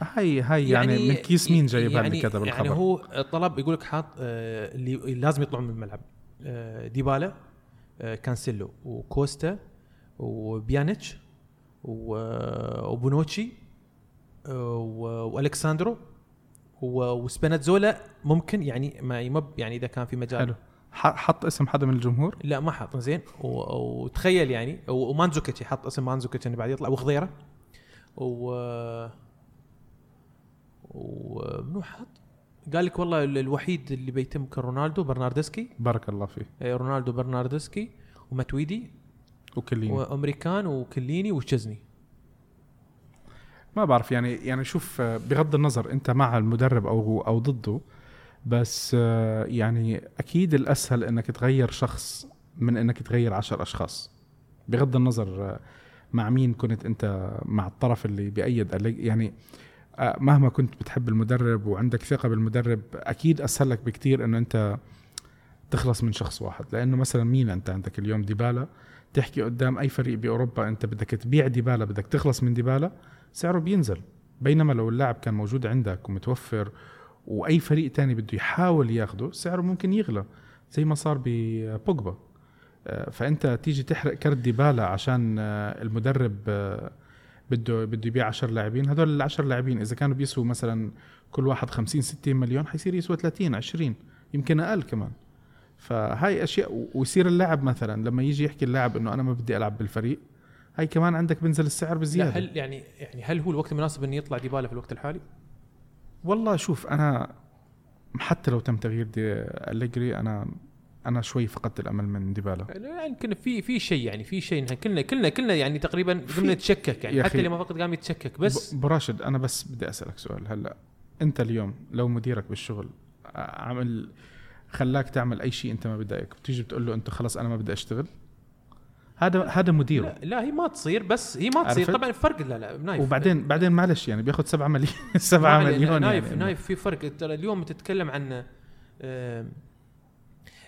هاي هاي يعني, يعني من كيس مين جايبها يعني اللي كتب يعني الخبر؟ هو طلب يقول لك حاط آه، اللي لازم يطلعون من الملعب. آه، ديبالا آه، كانسيلو وكوستا وبيانيتش وبونوتشي وألكساندرو وسبيناتزولا ممكن يعني ما يمب يعني إذا كان في مجال. حلو. حط اسم حدا من الجمهور؟ لا ما حط زين. وتخيل يعني ومانزوكيتش حط اسم مانزوكيتش اللي بعد يطلع وخضيره و ومنو حط؟ قال لك والله الوحيد اللي بيتم رونالدو برناردسكي. بارك الله فيه. إيه، رونالدو برناردسكي وماتويدي وكيليني. وإمري كان وكيليني وشزني ما بعرف يعني يعني شوف بغض النظر أنت مع المدرب أو أو ضده بس يعني أكيد الأسهل إنك تغير شخص من إنك تغير عشر أشخاص. بغض النظر مع مين كنت أنت مع الطرف اللي بيأيد يعني مهما كنت بتحب المدرب وعندك ثقة بالمدرب أكيد أسهل لك بكثير إنه أنت تخلص من شخص واحد. لأنه مثلا مين أنت عندك اليوم؟ ديبالا. تحكي قدام أي فريق بأوروبا أنت بدك تبيع ديبالا بدك تخلص من ديبالا سعره بينزل. بينما لو اللاعب كان موجود عندك ومتوفر وأي فريق تاني بده يحاول ياخده سعره ممكن يغلى زي ما صار ببوجبا. آه، فأنت تيجي تحرق كرت ديبالا عشان آه، المدرب آه، بده بده يبيع 10 لاعبين. هذول ال 10 لاعبين إذا كانوا بيسووا مثلا كل واحد 50 60 مليون حيصير يسوى 30 20 يمكن أقل كمان. فهاي أشياء ويصير اللاعب مثلا لما يجي يحكي اللاعب إنه أنا ما بدي ألعب بالفريق هاي كمان عندك بنزل السعر بزيادة. هل يعني يعني هل هو الوقت المناسب إنه يطلع ديبالا في الوقت الحالي؟ والله شوف أنا حتى لو تم تغيير أليجري أنا أنا شوي فقدت الأمل من ديبالا. يعني كنا في في شيء يعني في شيء كلنا كلنا كلنا يعني تقريبا قمنا نتشكك يعني. حتى اللي ما فقد قام يتشكك بس براشد أنا بس بدي أسألك سؤال. هلأ أنت اليوم لو مديرك بالشغل عمل خلاك تعمل أي شيء أنت ما بدك بتيجي بتقول له أنت خلص أنا ما بدي أشتغل؟ هذا هذا مديره. لا, لا هي ما تصير بس هي ما تصير. طبعا فرق لا لا نايف. وبعدين بعدين معلش يعني بياخذ 7 مليون 7 مليون نايف يعني. نايف في فرق. ترى اليوم تتكلم عن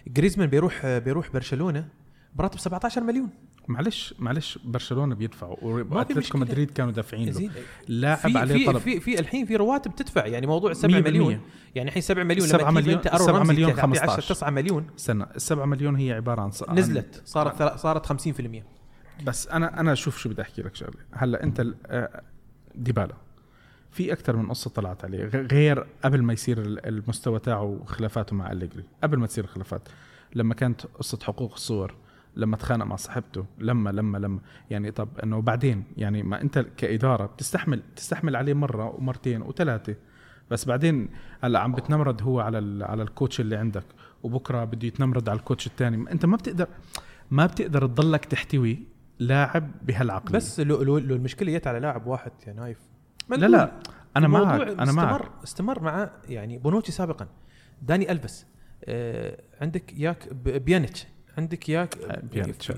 جريزمان بيروح بيروح برشلونة براتب 17 مليون. معلش معلش برشلونة بيدفعوا وأتلتيكو مدريد كانوا دافعين له. لاعب عليه طلب. في في الحين في رواتب تدفع. يعني موضوع 7 مليون. يعني الحين 7 مليون 7 مليون انت 7 مليون 15 9 مليون. استنى ال 7 مليون هي عبارة عن نزلت. صارت صارت. 50% بس أنا أنا شوف شو بدي أحكي لك شغله هلأ أنت آه، ديبالا. في أكثر من قصة طلعت عليه غير قبل ما يصير المستوى تاعه خلافاته مع أليجري قبل ما تصير الخلافات لما كانت قصة حقوق الصور لما تخانق مع صاحبته لما لما لما يعني طب إنه بعدين يعني ما أنت كإدارة بتستحمل تستحمل عليه مرة ومرتين وثلاثة بس بعدين هلأ عم بتمرد هو على على ال coach اللي عندك وبكرة بده يتنمرد على ال coach الثاني. أنت ما بتقدر ما بتقدر تضلك تحتوي لاعب بهالعقل بس لو, لو, لو المشكلة جت على لاعب واحد يا نايف لا لا أنا معك أنا استمر معك. استمر مع يعني بونوتشي سابقا. داني الفس آه عندك ياك بيانيتش عندك ياك بيانيتش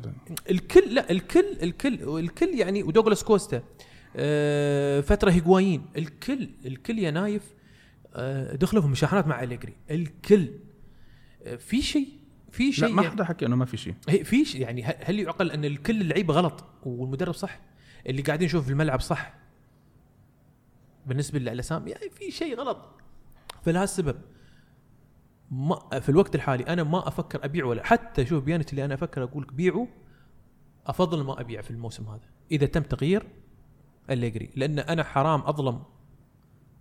الكل لا الكل الكل الكل يعني ودوغلاس كوستا آه فترة هيغوايين الكل الكل يا نايف آه دخلوا في مشاحنات مع أليجري الكل. آه في شيء في شيء لا ما حدا حكى إنه ما في شيء. في شيء يعني هل يعقل أن الكل اللعيبه غلط والمدرب صح؟ اللي قاعدين نشوف في الملعب صح؟ بالنسبة للأسام يعني في شيء غلط. فلهالسبب ما في الوقت الحالي أنا ما أفكر ابيع ولا حتى شوف بيانت اللي أنا أفكر أقول بيعه أفضل ما أبيع في الموسم هذا. إذا تم تغيير الليجري لأن أنا حرام أظلم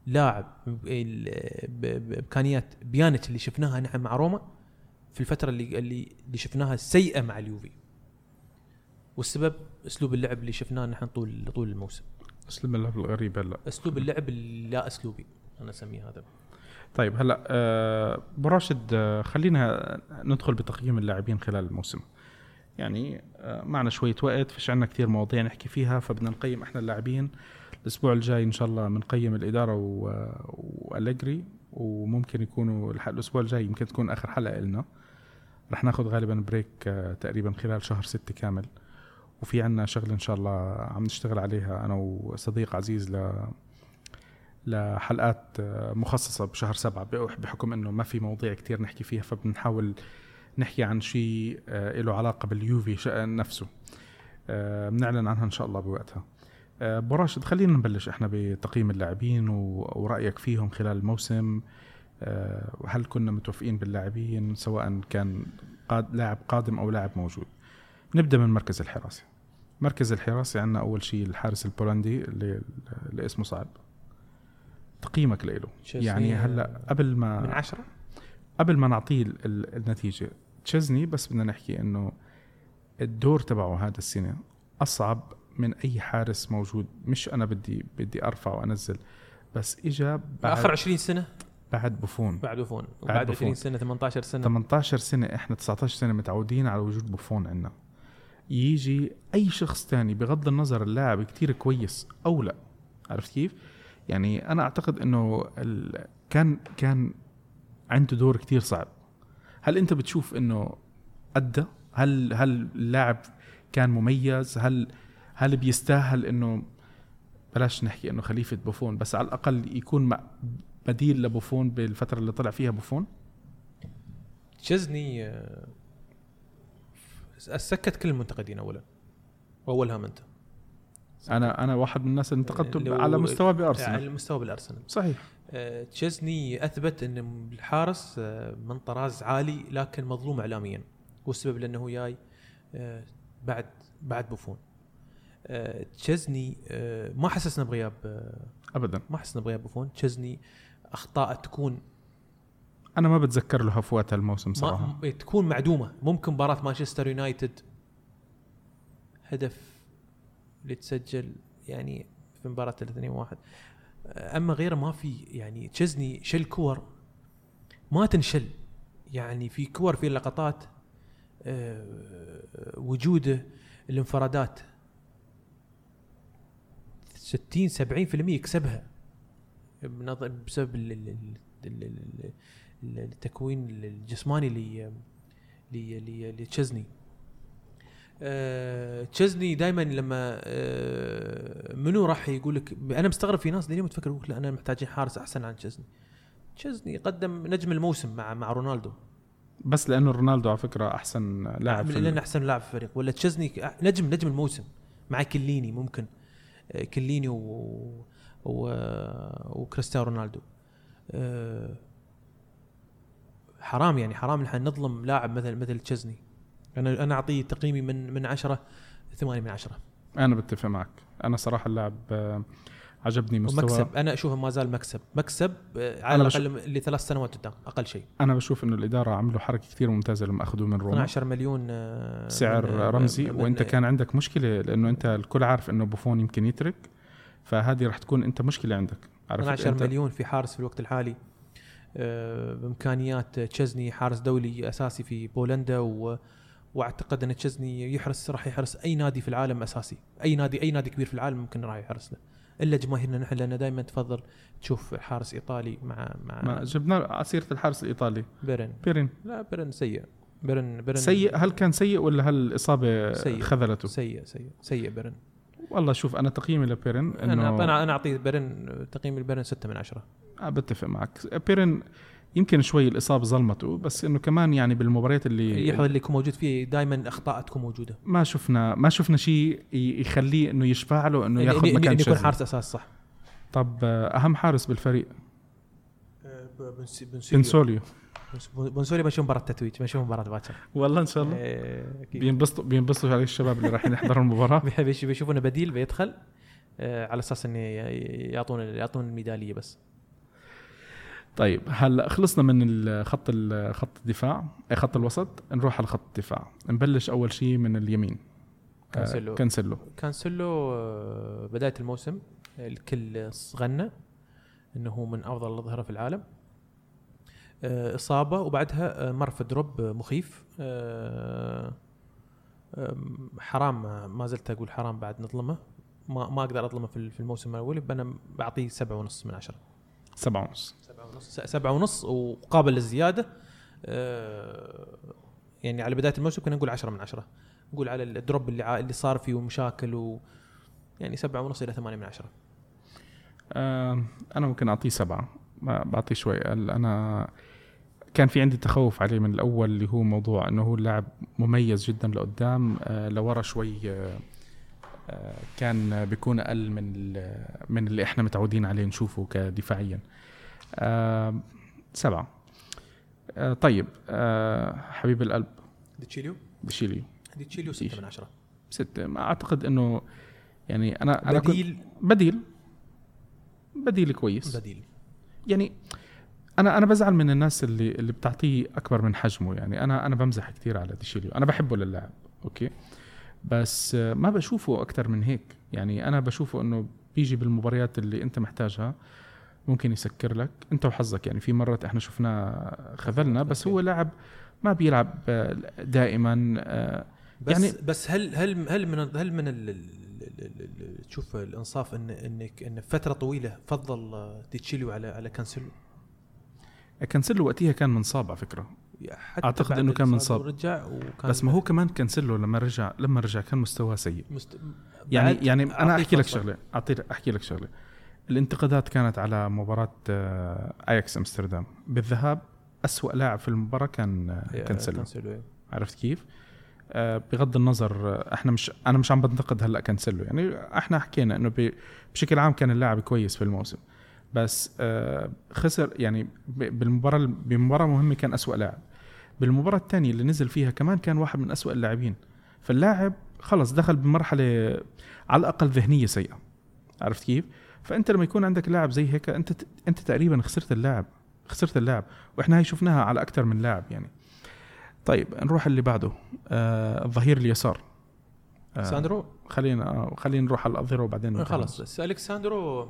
لاعب بإمكانيات بيانت اللي شفناها نحن مع روما في الفترة اللي اللي شفناها سيئة مع اليوفي. والسبب أسلوب اللعب اللي شفناه نحن طول طول الموسم. أسلوب اللعب الغريب هلا. أسلوب اللعب اللا أسلوبي أنا أسميه هذا. طيب هلا آه براشد آه خلينا ندخل بتقييم اللاعبين خلال الموسم. يعني آه معنا شوية وقت فيش عندنا كثير مواضيع نحكي فيها فبدنا نقيم إحنا اللاعبين. الأسبوع الجاي إن شاء الله بنقيم الإدارة والجري وممكن يكونوا الأسبوع الجاي يمكن تكون آخر حلقة لنا رح ناخذ غالبا بريك تقريبا خلال شهر ستة كامل. وفي عنا شغله إن شاء الله عم نشتغل عليها. أنا وصديق عزيز ل لحلقات مخصصة بشهر سبعة بحكم إنه ما في مواضيع كتير نحكي فيها فبنحاول نحكي عن شيء آه، له علاقة باليوفي نفسه. آه، بنعلن عنها إن شاء الله بوقتها. آه، ابو راشد خلينا نبلش إحنا بتقييم اللاعبين ورأيك فيهم خلال الموسم. هل كنا متوفقين باللاعبين سواء كان قاد لاعب قادم أو لاعب موجود؟ نبدأ من مركز الحراسة. مركز الحراسة عندنا أول شيء الحارس البولندي اللي, اللي اسمه صعب. تقييمك له يعني هلأ قبل ما من عشرة؟ قبل ما نعطيه النتيجة. تشيزني بس بدنا نحكي إنه الدور تبعه هذا السنة أصعب من أي حارس موجود. مش أنا بدي بدي ارفع وأنزل بس اجى بعد آخر 20 سنة؟ بعد بوفون. بعد بوفون. وبعد 20 سنة 18 سنة. 18 سنة إحنا 19 سنة متعودين على وجود بوفون عندنا. يجي أي شخص تاني بغض النظر اللاعب كتير كويس أو لا. عرفت كيف؟ يعني أنا أعتقد إنه كان كان عنده دور كتير صعب. هل أنت بتشوف إنه أدى؟ هل هل اللاعب كان مميز؟ هل هل بيستاهل إنه بلاش نحكي إنه خليفة بوفون بس على الأقل يكون بديل لبوفون بالفترة اللي طلع فيها بوفون؟ تشزني آه، سكت كل المنتقدين اولا. وأولهم أنت. أنا أنا واحد من الناس اللي انتقدته على مستوى بأرسنال. على مستوى بالارسنال صحيح. آه، تشزني أثبت إن الحارس آه، من طراز عالي لكن مظلوم اعلاميا. والسبب لأنه جاي آه، بعد بعد بوفون. تشزني ما حسسنا بغياب ابدا. ما حسسنا بغياب بوفون. تشزني أخطاء تكون أنا ما بتذكر له هفوات الموسم صراحة. ما تكون معدومة. ممكن مباراة مانشستر يونايتد هدف اللي تسجل يعني في مباراة 3 1 أما غيره ما في يعني تشزني شل كور ما تنشل. يعني في كور في لقطات آه، وجوده الانفرادات. 60 70% يكسبها. بسبب التكوين الجسماني لتشزني آه تشزني دائما لما آه منو راح يقول لك أنا مستغرب في ناس اليوم تفكر لا أنا محتاجين حارس أحسن عن تشزني تشزني قدم نجم الموسم مع مع رونالدو. بس لأنه رونالدو على فكرة أحسن لاعب في لأنه أحسن لاعب في الفريق. ولا تشزني نجم نجم الموسم مع كليني ممكن آه كليني و, و... وكريستيانو رونالدو. آه حرام يعني حرام نحن نظلم لاعب مثل مثل تشزني أنا أنا أعطيه تقييمي من من 10 8 من 10 أنا بتفق معك. أنا صراحة اللاعب آه، عجبني مستوى. مكسب أنا أشوفه ما زال مكسب. مكسب آه، على الأقل لثلاث سنوات قدام أقل شيء. أنا بشوف إنه الإدارة عملوا حركة كثير ممتازة لما أخذوه من روما. 12 مليون آه، سعر من رمزي. من وأنت كان عندك مشكلة لأنه أنت الكل عارف إنه بوفون يمكن يترك فهذه راح تكون أنت مشكلة عندك. 12 مليون في حارس في الوقت الحالي. بإمكانيات تشزني حارس دولي أساسي في بولندا و وأعتقد أن تشزني يحرس راح يحرس أي نادي في العالم أساسي. أي نادي أي نادي كبير في العالم ممكن راح يحرس له. إلا جماهيرنا نحن لأن دائما تفضل تشوف حارس إيطالي مع مع ما جبنا على سيره الحارس الإيطالي. بيرن. بيرن. لا بيرن سيء. بيرن بيرن سيء؟ هل كان سيء ولا هل الاصابه سيء. خذلته؟ سيء سيء. سيء بيرن. والله شوف أنا تقييمي لبيرن إنه أنا أنا أعطي بيرن تقييم البيرن 6 من 10 أه بتفق معك. بيرن يمكن شوي الإصابة ظلمته بس إنه كمان يعني بالمباريات اللي يحاول اللي يكون موجود فيه دائما أخطاء تكون موجودة. ما شفنا ما شفنا شيء يخليه إنه يشفع له إنه ياخذ مكان يكون حارس أساس صح. طب أهم حارس بالفريق؟ أه، بنسوليو. بنسوليو بشوف مباراة تتويج بشوف مباراة باكر. والله إن شاء الله. إيه، بينبسطوا بينبسطوا على الشباب اللي رايحين يحضروا المباراة. بيشوفونه بديل بيدخل أه، على أساس انه يعطون يعطون الميدالية بس. طيب هلا خلصنا من خط خط الدفاع إيه، خط الوسط. نروح على خط الدفاع. نبلش أول شيء من اليمين. كانسلو آه كانسلو كانسلو آه، بداية الموسم الكل غنى إنه هو من أفضل الأظهرة في العالم. إصابة وبعدها آه، مر في دروب مخيف. حرام ما زلت أقول حرام بعد نظلمه. ما ما أقدر أظلمه في الموسم الأول أنا بعطيه سبعة ونص من عشرة. سبعة ونص. سبعة ونص. سبعة ونص وقابل للزيادة آه، يعني على بداية الموسم كنا نقول عشرة من عشرة. نقول على الدروب اللي اللي صار فيه ومشاكل و يعني سبعة ونص إلى ثمانية من عشرة. آه أنا ممكن أعطيه سبعة. بعطيه شوي. أنا كان في عندي تخوف عليه من الأول اللي هو موضوع أنه هو اللاعب مميز جدا لقدام. آه لورا شوي آه آه، كان بيكون أقل من من اللي إحنا متعودين عليه نشوفه كدفاعيا. سبعة. طيب حبيب القلب. ديتشيليو؟ ديتشيليو. ديتشيليو 6 من 10 ستة. ما أعتقد إنه يعني أنا أنا بديل؟ بديل. بديل كويس. بديل. يعني أنا أنا بزعل من الناس اللي اللي بتعطيه أكبر من حجمه يعني أنا أنا بمزح كثير على ديتشيليو. أنا بحبه للاعب okay؟ بس ما بشوفه أكثر من هيك. يعني أنا بشوفه إنه بيجي بالمباريات اللي أنت محتاجها ممكن يسكر لك. أنت وحظك يعني في مرات إحنا شفناه خذلنا بس هو لاعب ما بيلعب دائما بس يعني بس هل هل هل من هل من تشوف الإنصاف إن إنك إن فترة طويلة فضل ديتشيليو على على كانسلو كانسلو وقتها كان منصاب على فكرة. حتى أعتقد إنه كان منصاب. ورجع وكان بس ما هو كمان كانسلو لما رجع لما رجع كان مستواه سيء. مست... يعني يعني أنا أحكي لك شغلة اعطي أحكي لك شغلة. الانتقادات كانت على مباراة آه، اياكس أمستردام. بالذهاب أسوأ لاعب في المباراة كان آه، كانسلو كانسلو عرفت كيف؟ آه، بغض النظر إحنا مش أنا مش عم بنتقد هلأ كانسلو يعني إحنا حكينا إنه بشكل عام كان اللاعب كويس في الموسم. بس آه، خسر يعني بالمباراة بمباراة مهمة كان أسوأ لاعب. بالمباراة الثانية اللي نزل فيها كمان كان واحد من أسوأ اللاعبين. فاللاعب خلص دخل بمرحلة على الأقل ذهنية سيئة. عرفت كيف؟ فأنت لما يكون عندك لاعب زي هيك أنت أنت تقريبا خسرت اللاعب خسرت اللاعب. وإحنا هاي شفناها على أكثر من لاعب يعني. طيب نروح اللي بعده. آه الظهير اليسار. آه ساندرو؟ خلينا آه خلينا نروح على الاظهره وبعدين خلص بس الكساندرو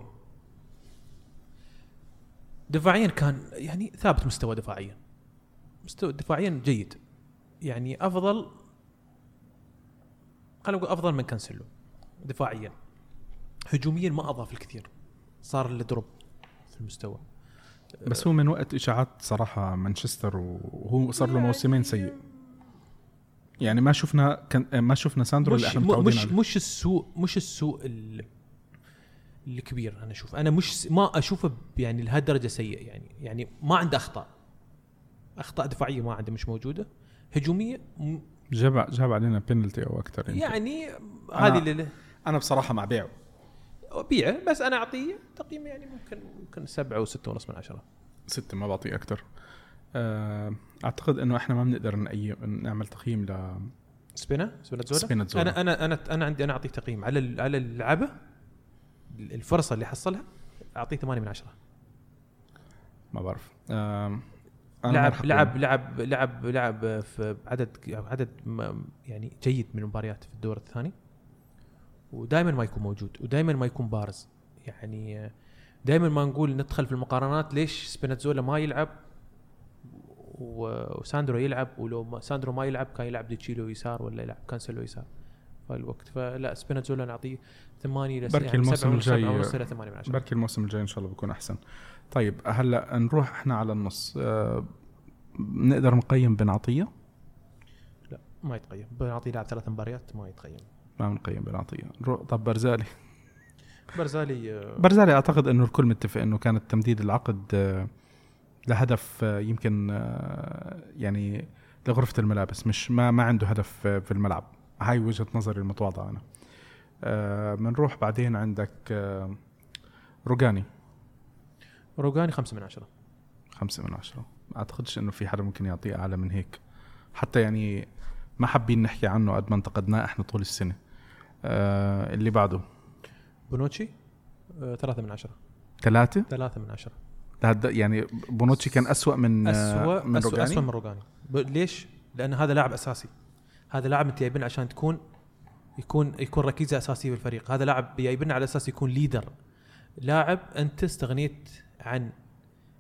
دفاعيا كان يعني ثابت مستوى دفاعيا. مستوى دفاعيا جيد. يعني أفضل خلينا نقول أفضل من كانسلو دفاعيا. هجوميا ما أضاف الكثير. صار الدروب في المستوى. بس هو من وقت إشاعات صراحة مانشستر وهو صار له موسمين سيء. يعني ما شفنا كان ما شفنا ساندرو اللي إحنا متعودين مش عليه. مش السوء مش السوء الكبير أنا أشوف. أنا مش ما أشوفه يعني لهالدرجة سيء يعني يعني ما عنده أخطاء. أخطاء دفاعية ما عنده مش موجودة. هجومية جاب جاب علينا بينالتي أو أكثر يعني هذه اللي أنا بصراحة مع بيعه. بيعه بس أنا أعطيه تقييم يعني ممكن ممكن سبعة أو ستة ونص من عشرة. ستة ما بعطيه أكثر. آه، أعتقد إنه إحنا ما بنقدر نعمل تقييم ل سبينا سبينا سبينا أنا أنا أنا أنا عندي أنا أعطيه تقييم. على على اللعبة الفرصة اللي حصلها أعطيه 8 من 10 ما بعرف. لعب لعب لعب لعب لعب في عدد عدد يعني جيد من المباريات في الدور الثاني. ودائما ما يكون موجود ودائما ما يكون بارز. يعني دائما ما نقول ندخل في المقارنات ليش سبيناتزولا ما يلعب وساندرو يلعب ولو ساندرو ما يلعب كان يلعب ديتشيليو يسار ولا يلعب كانسلو يسار. فالوقت فلا سبيناتزولا نعطيه 8 إلى بركي يعني الموسم الجاي بركي الموسم الجاي إن شاء الله بيكون أحسن. طيب هلأ نروح إحنا على النص. أه نقدر نقيم بن عطيه لا ما يتقيم. بن عطيه لعب ثلاث مباريات ما يتقيم. ما بنقيم بن عطيه طب برزالي. برزالي آه برزالي أعتقد إنه الكل متفق إنه كانت تمديد العقد آه لهدف آه يمكن يعني لغرفة الملابس مش ما ما عنده هدف في الملعب. هاي وجهة نظري المتواضعة أنا. بنروح آه بعدين عندك آه روجاني روجاني خمسة من عشرة. خمسة من عشرة. ما أعتقدش إنه في حدا ممكن يعطيه أعلى من هيك. حتى يعني ما حابين نحكي عنه قد ما انتقدناه إحنا طول السنة. آه اللي بعده. بونوتشي؟ آه ثلاثة من عشرة. ثلاثة؟ ثلاثة من عشرة. يعني بونوتشي كان أسوأ من أسوأ من أسوأ روجاني؟ أسوأ من روجاني ليش؟ لأن هذا لاعب أساسي. هذا لاعب انت جايبينه عشان تكون يكون يكون ركيزه أساسية في الفريق هذا لاعب جايبينه على أساس يكون ليدر لاعب انت استغنيت عن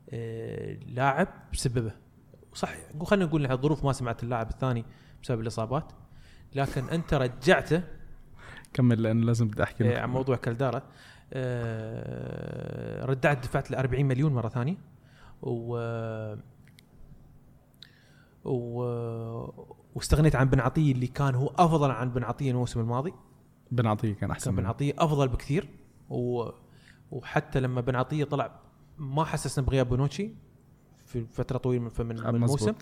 آه لاعب بسببه. صح خلينا نقول الظروف ما سمعت اللاعب الثاني بسبب الإصابات لكن انت رجعته. كمل لأن لازم بدي أحكي آه عن موضوع كالدارا. آه رجعت دفعت ل 40 مليون مرة ثانية و و واستغنيت عن بن عطية اللي كان هو أفضل عن بن عطية الموسم الماضي. بن عطية كان أحسن كان بن عطية أفضل بكثير. و وحتى لما بن عطية طلع ما حسسنا بغياب بونوتشي في فترة طويلة من, من الموسم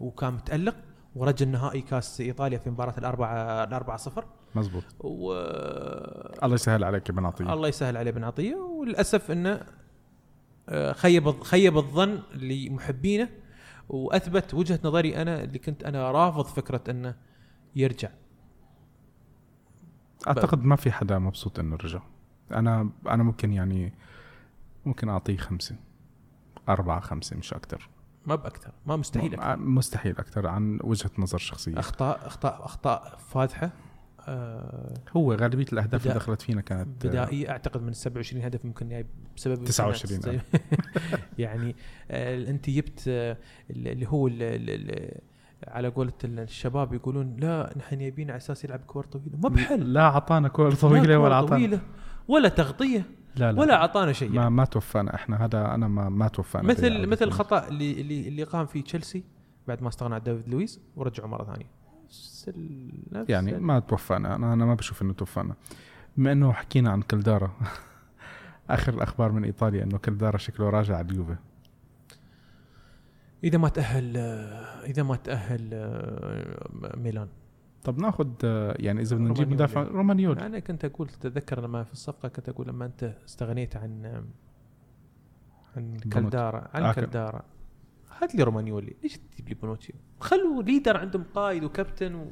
وكان متألق ورجع النهائي كاس إيطاليا في مباراة الأربعة الأربعة صفر. مزبوط. و الله يسهل عليك يا بن عطية. الله يسهل عليه بن عطية. وللأسف إنه آه، خيب خيب الظن لمحبينه وأثبت وجهة نظري أنا اللي كنت أنا رافض فكرة أنه يرجع. أعتقد ما في حدا مبسوط إنه رجع. أنا أنا ممكن يعني ممكن أعطيه خمسة أربعة خمسة مش أكثر ما باكثر ما مستحيل أكثر. مستحيل أكثر عن وجهة نظر شخصية. أخطاء أخطاء أخطاء فادحة. آه هو غالبية الأهداف اللي دخلت فينا كانت بدائية أعتقد من 27 هدف ممكن جاي بسبب 29 يعني آه أنت جبت آه اللي هو اللي على قولة الشباب يقولون لا نحن يبينا على أساس يلعب كور طويلة. ما بحل. لا أعطانا كور طويلة ولا أعطانا. ولا تغطية لا لا. ولا أعطانا شيء. ما يعني. ما توفانا إحنا هذا أنا ما ما توفانا مثل مثل الخطا اللي اللي اللي قام فيه تشيلسي بعد ما استغنى عن ديفيد لويس ورجعوا مرة ثانية. يعني ما توفانا. أنا أنا ما بشوف إنه توفانا. بما إنه حكينا عن كلدارا آخر الأخبار من إيطاليا إنه كلدارا شكله راجع على اليوفي. إذا ما تأهل إذا ما تأهل ميلان. طب ناخذ يعني إذا بدنا نجيب مدافع رومانيولي أنا كنت أقول تتذكر لما في الصفقة كنت أقول لما أنت استغنيت عن عن كلدارا عن آه كلدارا هات لي رومانيولي. ليش تجيب لي بونوتشي خلوا leader عندهم قائد وكابتن و...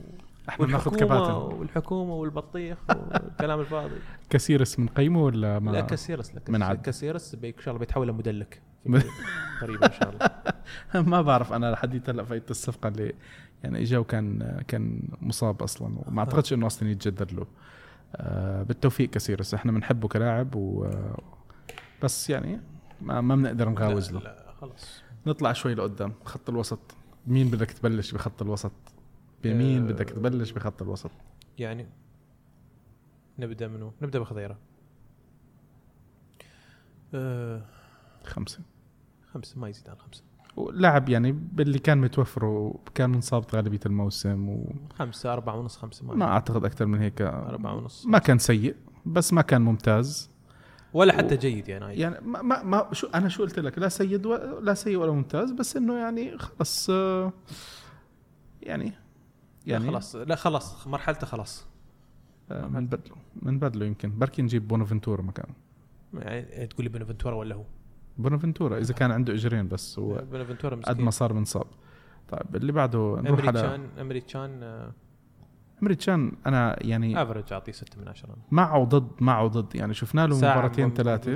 إحنا ناخذ كباتن. والحكومة والبطيخ والكلام الفاضي. كاسيرس من قيمه ولا ما لا كاسيرس لا من عد كاسيرس. إن شاء الله بيتحول لمدلك. قريبا إن شاء الله. ما بعرف أنا لحديت هلأ فايت الصفقة اللي يعني اجا وكان كان مصاب أصلا. وما أعتقدش إنه أصلا يتجدد له. آه بالتوفيق كاسيرس. إحنا بنحبه كلاعب و بس يعني ما ما بنقدر نغاوز له. لا خلص نطلع شوي لقدام خط الوسط. مين بدك تبلش بخط الوسط؟ بمين أه. بدك تبلش بخط الوسط؟ يعني نبدأ منو نبدأ بخضيرة. أه خمسة. خمسة ما يزيد عن خمسة. ولعب يعني باللي كان متوفر وكان منصاب غالبية الموسم و... خمسة أربعة ونص خمسة ما, ما أعتقد أكثر من هيك. أربعة ونص. ما كان سيء بس ما كان ممتاز. ولا حتى. جيد يعني. يعني ما, ما, ما شو أنا شو قلت لك لا سيد و... لا سيء ولا ممتاز بس إنه يعني خلص يعني يعني لا خلاص لا خلاص مرحلته خلاص. بنبدله بنبدله يمكن. بركي نجيب بونافنتورا مكانه يعني تقول لي بونافنتورا ولا هو؟ بونافنتورا إذا كان عنده إجرين بس هو بونافنتورا قد ما صار منصاب. طيب اللي بعده نروح على امريتشان امريتشان أنا يعني average أعطيه 6 من 10 معه ضد معه ضد. يعني شفنا له مباراتين ثلاثة.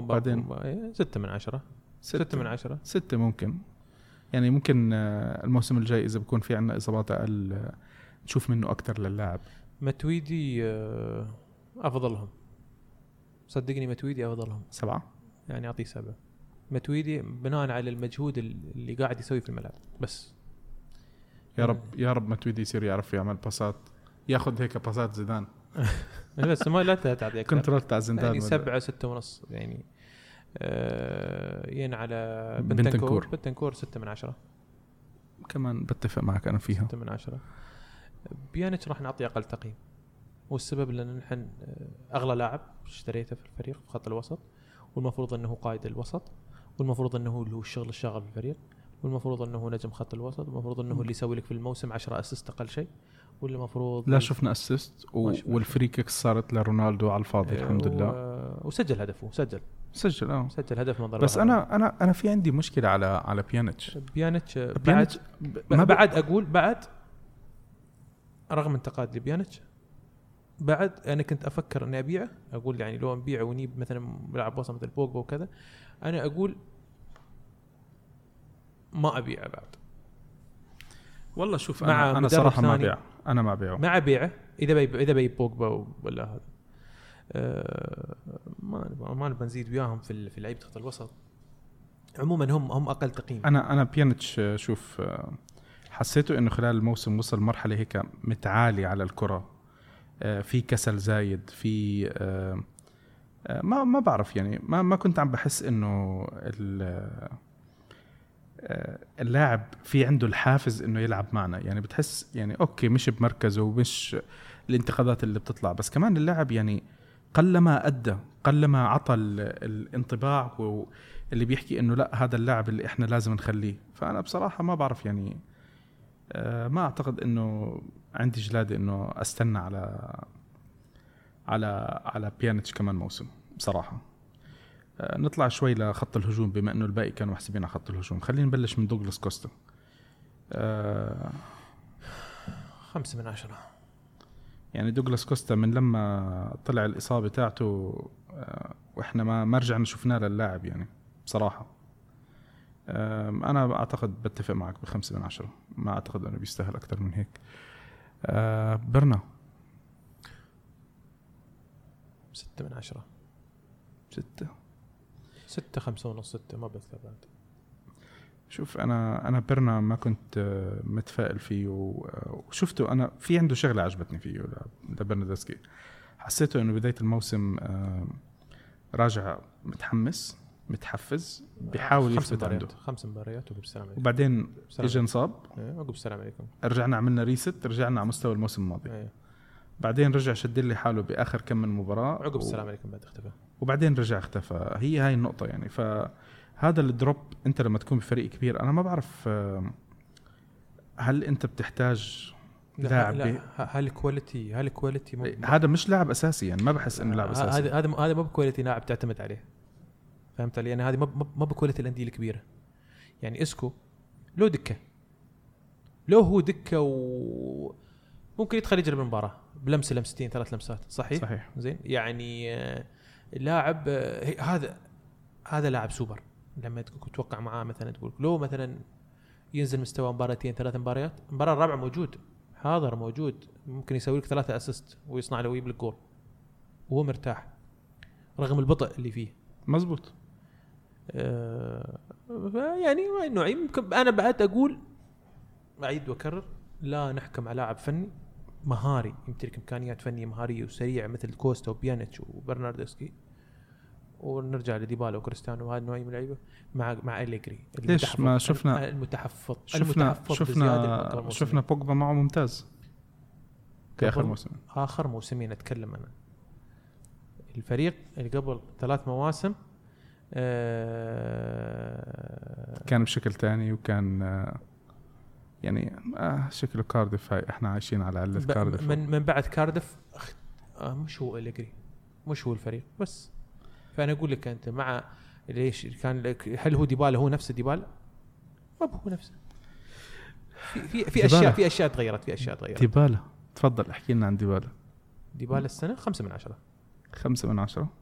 بعدين؟ 6 من 10 6 من 10 6 ممكن. يعني ممكن آه، الموسم الجاي إذا بكون في عندنا إصابات أقل آه، نشوف منه أكثر للاعب. متويدي آه، أفضلهم. صدقني متويدي أفضلهم. سبعة. يعني أعطيه سبعة. متويدي بناء على المجهود اللي قاعد يسويه في الملعب. بس. يا رب يا رب متويدي يصير يعرف يعمل باسات. ياخذ هيك باسات زيدان. بس ما لا تعطي control تاع زيدان يعني سبعة سته ونص يعني آه ين على بنتنكور. بنتنكور. ستة من عشرة. كمان بتفق معك أنا فيها. ستة من عشرة. بيانيتش راح نعطي أقل تقييم. والسبب لأن نحن آه، أغلى لاعب اشتريته في الفريق في خط الوسط والمفروض إنه قائد الوسط والمفروض إنه اللي هو الشغل الشاغل في الفريق. والمفروض أنه هو نجم خط الوسط والمفروض أنه اللي يسوي لك في الموسم 10 assist أقل شيء واللي المفروض لا شفنا assist وال free kicks صارت لرونالدو على الفاضي آه، الحمد لله. وسجل هدفه سجل. سجل آه. سجل هدف من ضربة بس أنا أنا أنا في عندي مشكلة على على بيانيتش بيانيتش بعد ما بعد أقول بعد رغم انتقاد لبيانيتش بعد أنا كنت أفكر إني أبيعه أقول يعني لو نبيعه ونجيب مثلا ملعب وسط مثل بوجبا وكذا أنا أقول ما ابيعه بعد. والله شوف مع أنا, أنا صراحة ما ابيع أنا ما أبيعه. مع بيعه إذا بي إذا بي بوجبا ولا هذا. أه ما ما نبغى نزيد وياهم في في لعيبة خط الوسط. عموما هم هم أقل تقييم. أنا أنا بيانيتش شوف آه، حسيته إنه خلال الموسم وصل مرحلة هيك متعالي على الكرة. آه، في كسل زايد في ما ما بعرف يعني ما ما كنت عم بحس إنه اللاعب في عنده الحافز إنه يلعب معنا. يعني بتحس يعني okay مش بمركزه ومش الانتقادات اللي بتطلع بس كمان اللاعب يعني قلما أدى قلما عطى الانطباع اللي بيحكي إنه لا هذا اللاعب اللي إحنا لازم نخليه. فأنا بصراحة ما بعرف يعني آه، ما أعتقد إنه عندي جلادة إنه أستنى على على على بيانيتش كمان موسم بصراحة. نطلع شوي لخط الهجوم بما إنه الباقي كانوا محسوبين على خط الهجوم. خلينا نبلش من دوغلاس كوستا آه، خمسة من عشرة. يعني دوغلاس كوستا من لما طلع الإصابة تاعته وإحنا ما ما رجعنا شفناه للاعب يعني بصراحة. أنا أعتقد بتفق معك بخمسة من عشرة. ما أعتقد إنه بيستاهل أكثر من هيك. أه برنا ستة من عشرة. ستة. ستة خمسة ونص ستة ما بس بعد شوف أنا أنا بيرنا ما كنت آه، متفائل فيه وشفته. أنا في عنده شغلة عجبتني فيه لبرنادسكي حسيته إنه بداية الموسم راجع متحمس متحفز بيحاول يثبت عنده. خمس مباريات وقف السلام عليكم. وبعدين اجى انصاب. إيه وقف السلام عليكم. رجعنا عملنا ريست رجعنا على مستوى الموسم الماضي. إيه. بعدين رجع شد لي حاله بآخر كم من مباراة عقب السلام عليكم بعد اختفى وبعدين رجع اختفى. هي هاي النقطة يعني. فهذا ال drop انت لما تكون بفريق كبير أنا ما بعرف هل انت بتحتاج لاعب لا هل quality هل quality هذا مش لاعب أساسي يعني. ما بحس إنه لاعب أساسي. هذا هذا هذا مو ب quality لاعب تعتمد عليه. فهمت علي؟ يعني هذه ما ب quality الأندية الكبيرة. يعني اسكو لو دكة لو هو دكة و ممكن يدخل يجرب المباراة بلمسة لمستين ثلاث لمسات صحيح؟ صحيح. زين؟ يعني آه، لاعب آه، هذا هذا لاعب سوبر. لما تتوقع معاه مثلا تقول لو مثلا ينزل مستوى مباراتين ثلاث مباريات المباراه الرابعه موجود حاضر موجود ممكن يسوي لك ثلاثة assist ويصنع له ويجيب لك جول وهو مرتاح رغم البطء اللي فيه. مزبوط. آه يعني نوعي أنا بعد أقول أعيد وأكرر لا نحكم على لاعب فني. مهاري يمتلك إمكانيات فنية مهارية وسريعة مثل كوستا وبيانيتش وبرناردسكي. ونرجع لديبالا وكريستيانو وهذا النوعيه من اللعيبة مع مع أليجري. ليش؟ ما شفنا المتحفظ شفنا المتحفظ شفنا شفنا بوجبا معه ممتاز. في اخر موسم. آخر موسمين أتكلم أنا. الفريق اللي قبل ثلاث مواسم آه كان بشكل ثاني وكان آه يعني آه شكله كاردف هاي إحنا عايشين على علة كاردف من من بعد كاردف آه مش هو اليجري مش هو الفريق بس. فأنا أقول لك أنت مع ليش كان هل هو ديبالا؟ هو نفسه ديبالا؟ ما هو نفسه. في في, في أشياء في أشياء تغيرت في أشياء تغيرت. ديبالا. تفضل احكي لنا عن ديبالا. ديبالا السنة خمسة من عشرة. خمسة من عشرة؟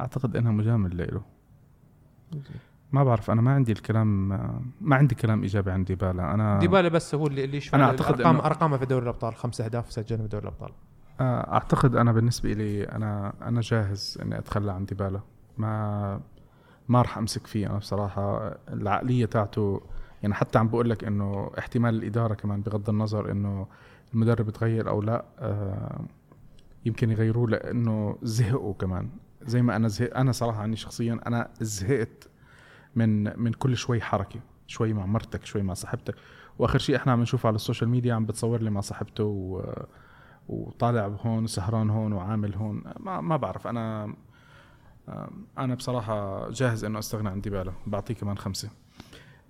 أعتقد إنها مجامل له ما بعرف أنا ما عندي الكلام ما عندي كلام إيجابي عن ديبالا أنا ديبالا بس هو اللي اللي أنا أعتقد ارقام أرقامه في دوري الأبطال خمس أهداف سجلها في دوري الأبطال. آه، أعتقد أنا بالنسبة لي أنا أنا جاهز إني أتخلى عن ديبالا ما ما راح أمسك فيه أنا بصراحة. العقلية تاعته يعني حتى عم بقول لك إنه احتمال الإدارة كمان بغض النظر إنه المدرب تغير أو لا آه، يمكن يغيروه لأنه زهقوا كمان. زي ما أنا زهق أنا صراحة عني شخصيا أنا زهقت من من كل شوي حركة شوي مع مرتك شوي مع صاحبتك. وآخر شيء إحنا عم نشوف على ال social media عم بتصور لي مع صاحبته و وطالع هون وسهران هون وعامل هون. ما ما بعرف أنا أنا بصراحة جاهز إنه أستغنى عن ديبالا بعطيه كمان خمسة.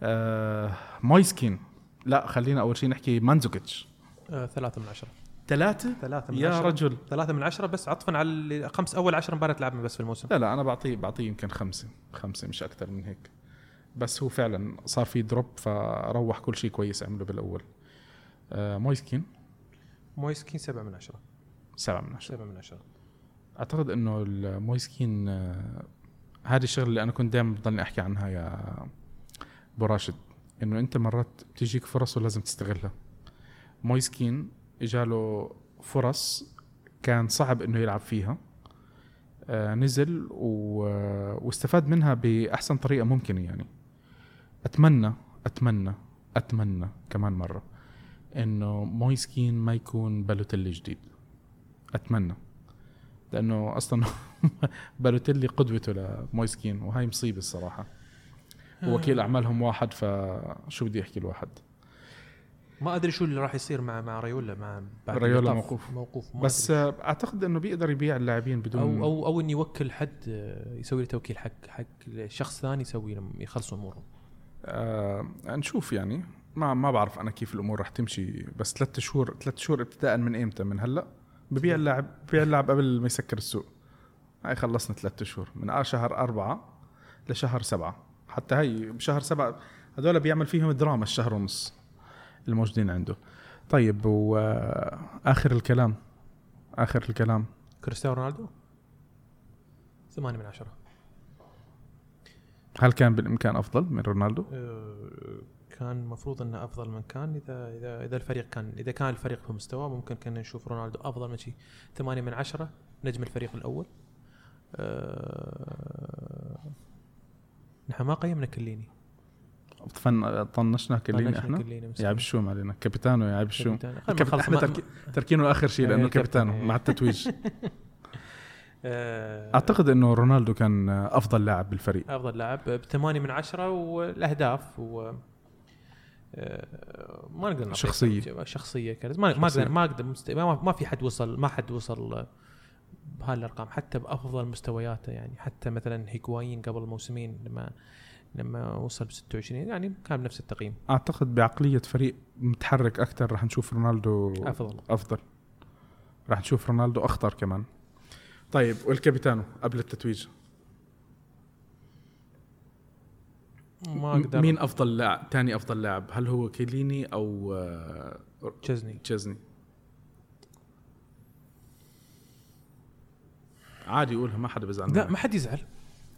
آه مويسكين لا خلينا أول شيء نحكي مانزوكيتش. آه ثلاثة من عشرة. ثلاثة؟ ثلاثة من يا عشرة. رجل. ثلاثة من عشرة بس عطفا على خمس أول عشر مباريات لعبنا بس في الموسم. لا لا أنا بعطيه بعطيه يمكن خمسة خمسة مش أكثر من هيك. بس هو فعلا صار في drop فروح كل شيء كويس عمله بالأول. آه مويسكين مويسكين سبعة من عشرة. سبعة من عشرة. سبعة من عشرة. أعتقد إنه المويسكين آه هذه الشغلة اللي أنا كنت دائما بضلني أحكي عنها يا أبو راشد إنه أنت مرات بتجيك فرص ولازم تستغلها. مويسكين اجاله فرص كان صعب إنه يلعب فيها. آه نزل و... واستفاد منها بأحسن طريقة ممكنة يعني. أتمنى أتمنى أتمنى كمان مرة إنه مويسكين ما يكون بالوتيلي جديد. أتمنى. لأنه أصلا بالوتيلي قدوته لمويسكين وهاي مصيبة الصراحة. ووكيل أعمالهم واحد فشو بدي أحكي الواحد؟ ما أدري شو اللي راح يصير مع مع ريولا مع بعد ريولا موقوف. موقوف. بس أعتقد إنه بيقدر يبيع اللاعبين بدون أو أو أو إنه يوكل حد يسوي له توكيل حق حق شخص ثاني يسوي لهم يخلصوا أمورهم. آه نشوف يعني. ما ما بعرف أنا كيف الأمور رح تمشي بس ثلاث شهور ثلاث شهور ابتداء من إمتى؟ من هلأ؟ ببيع اللاعب ببيع اللاعب قبل ما يسكر السوق. هاي خلصنا ثلاث شهور. من آه شهر أربعة لشهر سبعة. حتى هي بشهر سبعة هذول بيعمل فيهم دراما الشهر ونص. الموجودين عنده. طيب واخر الكلام آخر الكلام. كريستيانو رونالدو؟ 8 من عشرة. هل كان بالإمكان أفضل من رونالدو؟ أه، كان المفروض إنه أفضل من كان. إذا إذا إذا الفريق كان إذا كان الفريق في مستواه ممكن كنا نشوف رونالدو أفضل من شيء 8 من عشرة نجم الفريق الأول. أه نحن ما قيمنا كليني. فن طنشنا كليني إحنا؟ يا الشوم علينا. capitano يا الشوم capitano إحنا ترك... تركينه آخر شيء لأنه كابيتانو مع التتويج. آه، أعتقد إنه رونالدو كان أفضل لاعب بالفريق. أفضل لاعب بثمانية من عشرة والأهداف و آه، ما نقدر شخصية. شخصية كانت ما ما أقدر ما أقدر ما في حد وصل ما حد وصل بهالأرقام حتى بأفضل مستوياته يعني. حتى مثلا هيكوايين قبل موسمين لما لما وصل ب 26 يعني كان بنفس التقييم. أعتقد بعقلية فريق متحرك أكثر رح نشوف رونالدو أفضل. أفضل. رح نشوف رونالدو أخطر كمان. طيب والكابيتانو قبل التتويج؟ ما أقدر. مين أفضل لاعب ثاني أفضل لاعب؟ هل هو كيليني أو تشيزني. تشيزني؟ عادي قولها ما حدا بيزعل لا ما حد يزعل.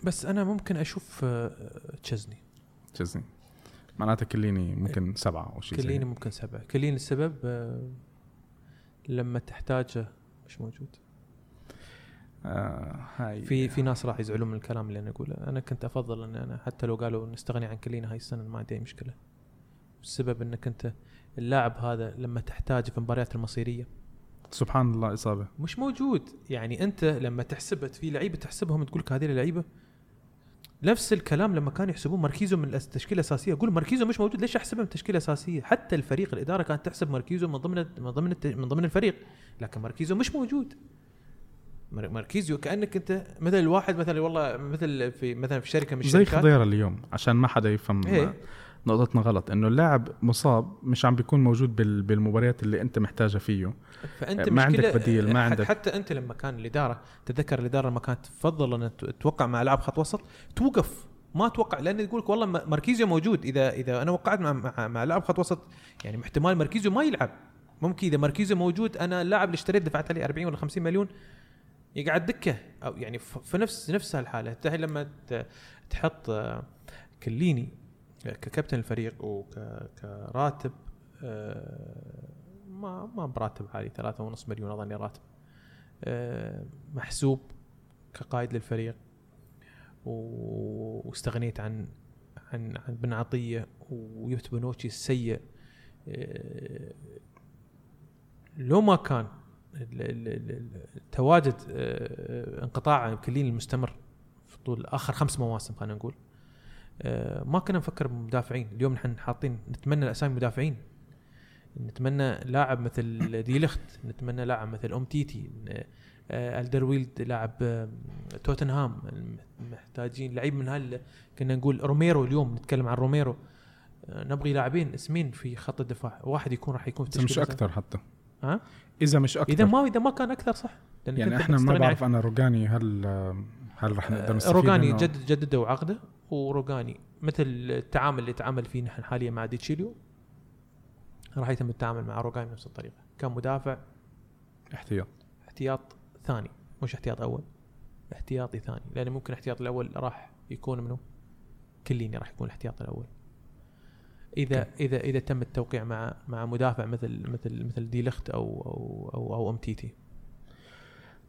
بس أنا ممكن أشوف آه، تشيزني. تشيزني. معناتها كليني ممكن سبعة أو شيء كليني ممكن سبعة. كليني السبب آه، لما تحتاجه مش موجود. آه هاي في في ناس راح يزعلون من الكلام اللي أنا أقوله. أنا كنت أفضل إن أنا حتى لو قالوا نستغني عن كليني هاي السنة ما عندي أي مشكلة. السبب إنك أنت اللاعب هذا لما تحتاجه في المباريات المصيرية. سبحان الله إصابة. مش موجود. يعني أنت لما تحسبه في لعيبة تحسبهم تقول لك هذه اللعيبه نفس الكلام لما كانوا يحسبون مركيزو من التشكيله الاساسيه أقول مركيزو مش موجود. ليش احسبه من التشكيله الاساسيه حتى الفريق الإدارة كانت تحسب مركيزو من ضمن من ضمن من ضمن الفريق. لكن مركيزو مش موجود. مركيزو كأنك أنت مثل الواحد مثلا والله مثل في مثلا في شركة من الشركات. زي خضيرة اليوم عشان ما حدا يفهم إيه؟ نقطتنا غلط إنه اللاعب مصاب مش عم بيكون موجود بالمباريات اللي أنت محتاجها فيه. فأنت ما عندك بديل ما عندك. حتى أنت لما كان الإدارة تذكر الإدارة لما كانت تفضل إن توقع مع لاعب خط وسط توقف ما توقع لأن يقول لك والله مركيزيو موجود. إذا إذا أنا وقعت مع مع, مع لاعب خط وسط يعني احتمال مركيزيو ما يلعب. ممكن إذا مركيزيو موجود أنا اللاعب اللي اشتريت دفعت عليه 40 ولا 50 مليون يقعد دكة. أو يعني في نفس نفس الحاله الحين لما تحط كليني ككابتن الفريق وكراتب آه، ما ما براتب عالي ثلاثة ونص مليون أظني راتب. آه، محسوب كقائد للفريق واستغنيت عن عن عن بن عطية ويبت بنوتشي السيء. آه، لو ما كان تواجد انقطاع كلين المستمر في طول آخر خمس مواسم خلينا نقول ما كنا نفكر بمدافعين. اليوم نحن حاطين نتمنى اسامي مدافعين نتمنى لاعب مثل ديلخت نتمنى لاعب مثل أومتيتي آه، الدرويلد لاعب آه، توتنهام. محتاجين لعيب من هال كنا نقول روميرو. اليوم نتكلم عن روميرو. نبغي لاعبين اسمين في خط الدفاع. واحد يكون راح يكون في مش أكثر حتى. ها؟ إذا مش أكثر. إذا ما إذا ما كان أكثر صح. يعني إحنا ما بعرف أنا روجاني هل هل راح نقدر نستفيد روجاني جدد جددوا عقده وروجاني مثل التعامل اللي تعامل فيه نحن حاليا مع ديتشيليو راح يتم التعامل مع روجاني بنفس الطريقة. كان مدافع. احتياط. احتياط ثاني مش احتياط أول احتياطي ثاني لأن ممكن الاحتياط الأول راح يكون منه كيليني راح يكون الاحتياط الأول. إذا okay. إذا إذا تم التوقيع مع مع مدافع مثل مثل مثل ديلخت أو أو أو, أو أومتيتي.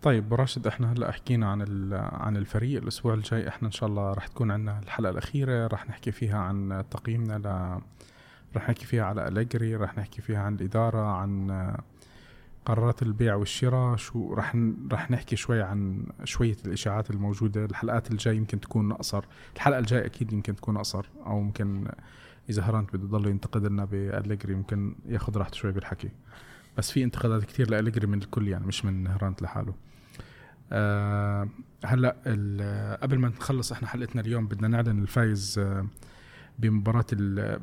طيب راشد إحنا هلأ حكينا عن عن الفريق. الأسبوع الجاي إحنا إن شاء الله راح تكون عندنا الحلقة الأخيرة. راح نحكي فيها عن تقييمنا ل راح نحكي فيها على أليجري راح نحكي فيها عن الإدارة عن قرارات البيع والشراء شو راح راح نحكي شوي عن شوية الإشاعات الموجودة. الحلقات الجاي يمكن تكون أقصر. الحلقة الجاي أكيد يمكن تكون أقصر. أو ممكن إذا هرانت بده يضل ينتقد لنا بأليجري ممكن ياخذ راحته شوي بالحكي. بس في انتقادات كثير لأليجري من الكل يعني مش من هرانت لحاله. آه هلا قبل ما نخلص إحنا حلقتنا اليوم بدنا نعلن الفايز آه بمباراة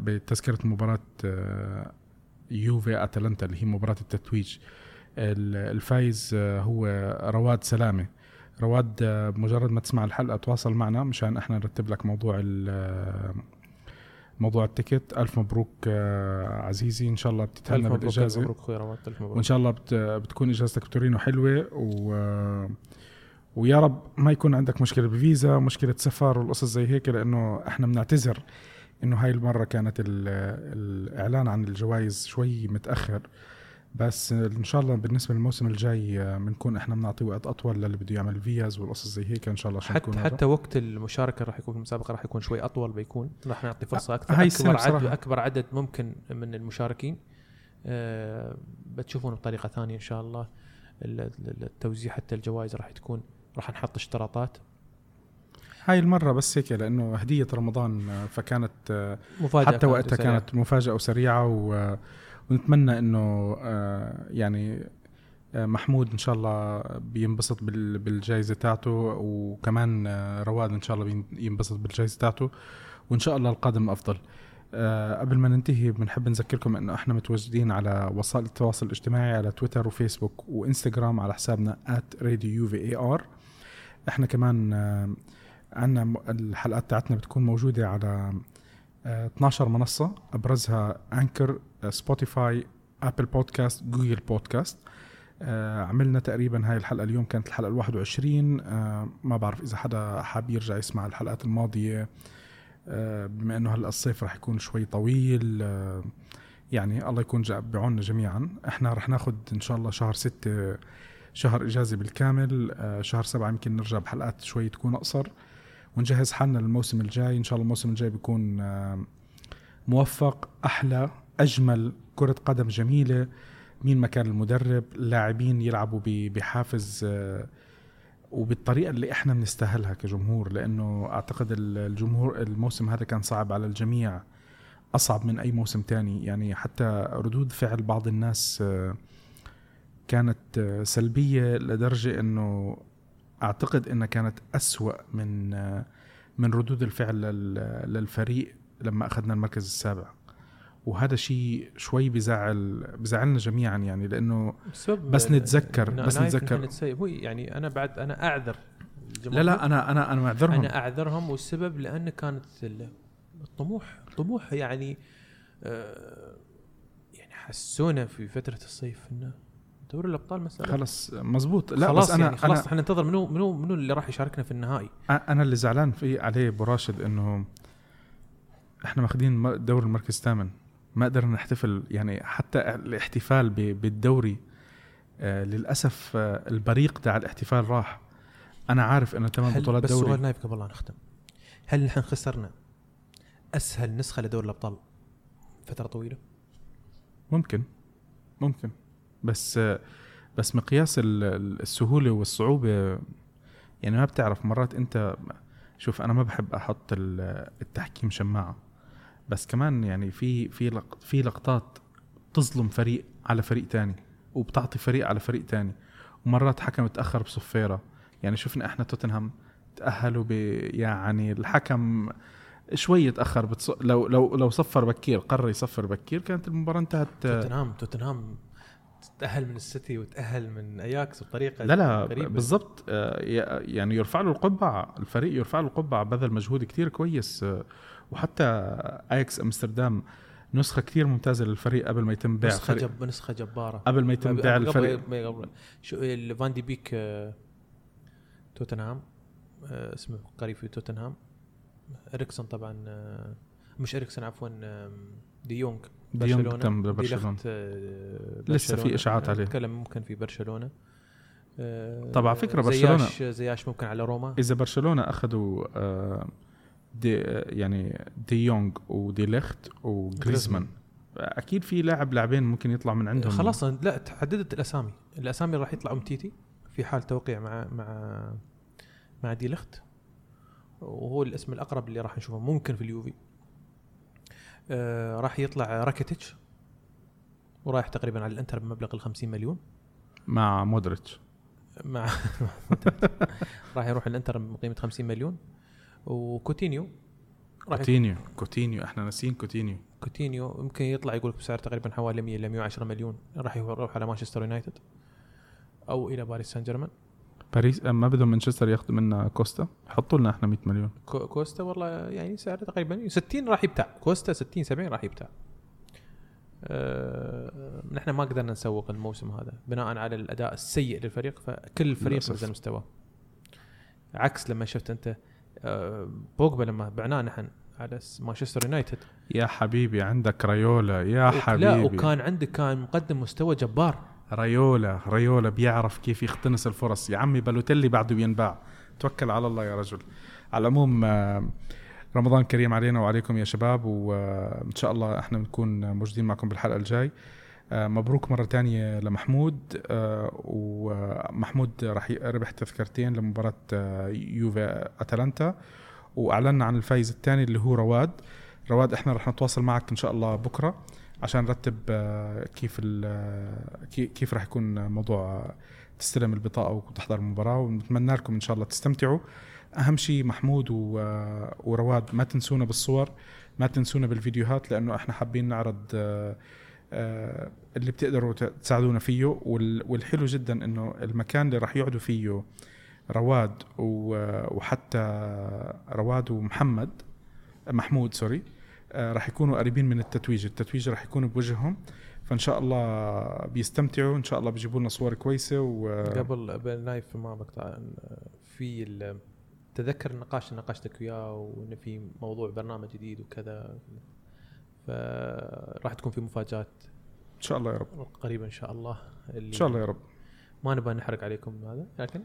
بتذكرة مباراة آه، يوفي أتلانتا اللي هي مباراة التتويج. الفايز هو رواد سلامة. رواد مجرد ما تسمع الحلقة تواصل معنا مشان إحنا نرتب لك موضوع موضوع ال ticket. ألف مبروك عزيزي. إن شاء الله بتتهنى بالإجازة. مبروك أخوي رواد ألف مبروك. وإن شاء الله بتكون إجازتك بتورينو حلوة و ويا رب ما يكون عندك مشكلة بفيزا مشكلة سفر والقصص زي هيك لأنه إحنا بنعتذر إنه هاي المرة كانت الإعلان عن الجوائز شوي متأخر. بس إن شاء الله بالنسبة للموسم الجاي بنكون إحنا بنعطي وقت أطول للي بده يعمل فيز والقصص زي هيك إن شاء الله حتى حتى. وقت المشاركة راح يكون في المسابقة راح يكون شوي أطول بيكون. راح نعطي فرصة أكثر. هاي أكبر عدد أكبر عدد ممكن من المشاركين. أه بتشوفون بطريقة ثانية إن شاء الله. التوزيع حتى الجوائز راح تكون راح نحط اشتراطات؟ هاي المرة بس هيك لأنه هدية رمضان فكانت مفاجأة حتى وقتها سريعة. كانت مفاجأة وسريعة ونتمنى إنه آه، يعني آه، محمود إن شاء الله بينبسط بالجائزه تاعته وكمان آه، رواد إن شاء الله ينبسط بالجائزه تاعته وإن شاء الله القادم أفضل. أه قبل ما ننتهي بنحب نذكركم إنه إحنا متواجدين على وسائل التواصل الاجتماعي على تويتر وفيسبوك وإنستغرام على حسابنا @radio إحنا كمان آه، عندنا الحلقات تاعتنا بتكون موجودة على 12 آه، منصة أبرزها Anchor Spotify Apple Podcast Google Podcast عملنا تقريبا هاي الحلقة اليوم كانت الحلقة ال 21 آه، ما بعرف إذا حدا حاب يرجع يسمع الحلقات الماضية. بما إنه هلأ الصيف رح يكون شوي طويل يعني الله يكون بعوننا جميعا. إحنا رح ناخذ إن شاء الله شهر ستة شهر إجازة بالكامل. آه، شهر سبعة يمكن نرجع بحلقات شوي تكون أقصر ونجهز حالنا للموسم الجاي. إن شاء الله الموسم الجاي بيكون آه، موفق أحلى أجمل كرة قدم جميلة. مين مكان المدرب اللاعبين يلعبوا بحافز آه، وبالطريقة اللي إحنا بنستاهلها كجمهور. لأنه أعتقد الجمهور الموسم هذا كان صعب على الجميع أصعب من أي موسم تاني. يعني حتى ردود فعل بعض الناس كانت سلبية لدرجة إنه أعتقد إنها كانت أسوأ من من ردود الفعل للفريق لما أخذنا المركز السابع. وهذا شيء شوي بزعل بزعلنا جميعا يعني لأنه بس نتذكر بس نتذكر. هو يعني أنا بعد أنا أعذر لا لا أنا أنا أنا معذرهم. أنا أعذرهم والسبب لأن كانت الطموح طموح يعني آه يعني حسونا في فترة الصيف إنه دوري الأبطال مساله خلص مزبوط لا خلاص بس أنا يعني خلاص إحنا ننتظر منو منو منو اللي راح يشاركنا في النهائي؟ أنا اللي زعلان فيه عليه أبو راشد إنه إحنا ماخذين دوري المركز الثامن. ما قدرنا نحتفل يعني حتى الاحتفال بالدوري آه للأسف آه البريق تاع الاحتفال راح. أنا عارف إنه ثمان بطولات بس دوري. بس سؤال نايف قبل لا نختم. هل نحن خسرنا أسهل نسخة لدوري الأبطال فترة طويلة؟ ممكن. ممكن. بس بس مقياس السهولة والصعوبة يعني ما بتعرف مرات انت شوف أنا ما بحب أحط التحكيم شماعة بس كمان يعني في في في لقطات تظلم فريق على فريق تاني وبتعطي فريق على فريق تاني ومرات حكم تأخر بصفيرة. يعني شفنا إحنا توتنهام تأهلوا ب يعني الحكم شوي تأخر بتص... لو لو لو صفر بكير قرر يصفر بكير كانت المباراة انتهت توتنهام توتنهام تأهل من السيتي وتأهل من أياكس بطريقة لا لا. بالضبط. آه، يعني يرفع له القبعة الفريق يرفع له القبعة بذل مجهود كتير كويس. آه، وحتى أياكس أمستردام نسخة كثير ممتازة للفريق قبل ما يتم بيع نسخة جب نسخة جبارة. قبل ما يتم بيع الفريق. قبل شو فان دي بيك آه، توتنهام. اسمه قريب في توتنهام. إريكسون طبعا مش إريكسون عفوا دي برشلونة. تم برشلونه آه، لسه في إشاعات عليه. نتكلم ممكن في برشلونة. آه، طبعا فكرة برشلونة زياش زياش ممكن على روما. إذا برشلونة أخذوا آه، دي يعني دي يونغ ودي ليخت وجريزمان أكيد في لاعب لاعبين ممكن يطلع من عندهم. خلاص لا تحددت الأسامي. الأسامي راح يطلع أومتيتي في حال توقيع مع مع مع دي ليخت وهو الاسم الأقرب اللي راح نشوفه ممكن في اليوفي. آه راح يطلع راكيتيتش ورايح تقريبا على الإنتر بمبلغ ال 50 مليون. مع مودريتش. مع راح يروح الإنتر بقيمة 50 مليون. وكوتينيو كوتينيو كوتينيو إحنا ناسيين كوتينيو. كوتينيو يمكن يطلع يقول بسعر تقريبا حوالي 100 ل 110 مليون راح يروح على مانشستر يونايتد أو إلى باريس سان جيرمان. باريس ما بدهم مانشستر ياخذوا منا كوستا؟ حطوا لنا إحنا 100 مليون. كوستا والله يعني سعره تقريبا 60 راح يبتاع. كوستا 60 70 راح يبتاع. أه نحن ما قدرنا نسوق الموسم هذا بناء على الأداء السيء للفريق فكل الفريق نزل مستواه عكس لما شفت أنت أه بوجبا لما بعناه نحن على مانشستر يونايتد. يا حبيبي عندك ريولا يا حبيبي لا وكان عندك كان مقدم مستوى جبار. ريولا ريولا بيعرف كيف يختنس الفرص. يا عمي بلوتيلي بعده بينباع. توكل على الله يا رجل. على العموم آه، رمضان كريم علينا وعليكم يا شباب وان شاء الله إحنا بنكون موجودين معكم بالحلقة الجاي. آه، مبروك مرة تانية لمحمود آه، ومحمود راح ربح تذكرتين لمباراة يوفي أتلانتا. وأعلنا عن الفايز الثاني اللي هو رواد. رواد إحنا راح نتواصل معك إن شاء الله بكرة. عشان نرتب آه، كيف آه، كيف راح يكون موضوع تستلم البطاقة وتحضر المباراة ونتمنى لكم إن شاء الله تستمتعوا. أهم شيء محمود آه، ورواد ما تنسونا بالصور ما تنسونا بالفيديوهات لأنه إحنا حابين نعرض اللي بتقدروا تساعدونا فيه والحلو جدا إنه المكان اللي راح يقعدوا فيه رواد وحتى رواد ومحمد محمود سوري آه، راح يكونوا قريبين من التتويج. التتويج راح يكون بوجههم فإن شاء الله بيستمتعوا. إن شاء الله بيجيبوا لنا صور كويسة و قبل نايف ما بقطع في تذكر النقاش اللي ناقشتك وياه وانه في موضوع برنامج جديد وكذا. فراح تكون في مفاجآت إن شاء الله يا رب. قريبا إن شاء الله. اللي إن شاء الله يا رب. ما نبغى نحرق عليكم هذا لكن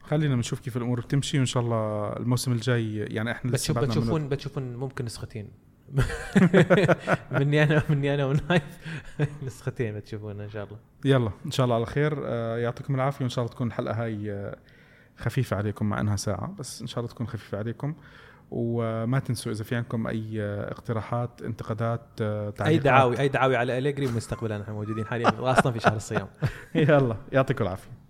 خلينا نشوف كيف الأمور بتمشي وإن شاء الله الموسم الجاي يعني إحنا لسه بتشوفون بتشوفون ممكن نسختين. مني أنا مني أنا ونايف. نسختين بتشوفونا إن شاء الله. يلا إن شاء الله على خير. آه، يعطيكم العافية. وإن شاء الله تكون الحلقة هاي آه، خفيفة عليكم مع إنها ساعة بس إن شاء الله تكون خفيفة عليكم. وما تنسوا إذا في عندكم أي آه، اقتراحات انتقادات تعليقات. أي دعاوي أي دعاوي على اليجري مستقبلا نحن موجودين حاليا أصلا في شهر الصيام. يلا يعطيكم العافية.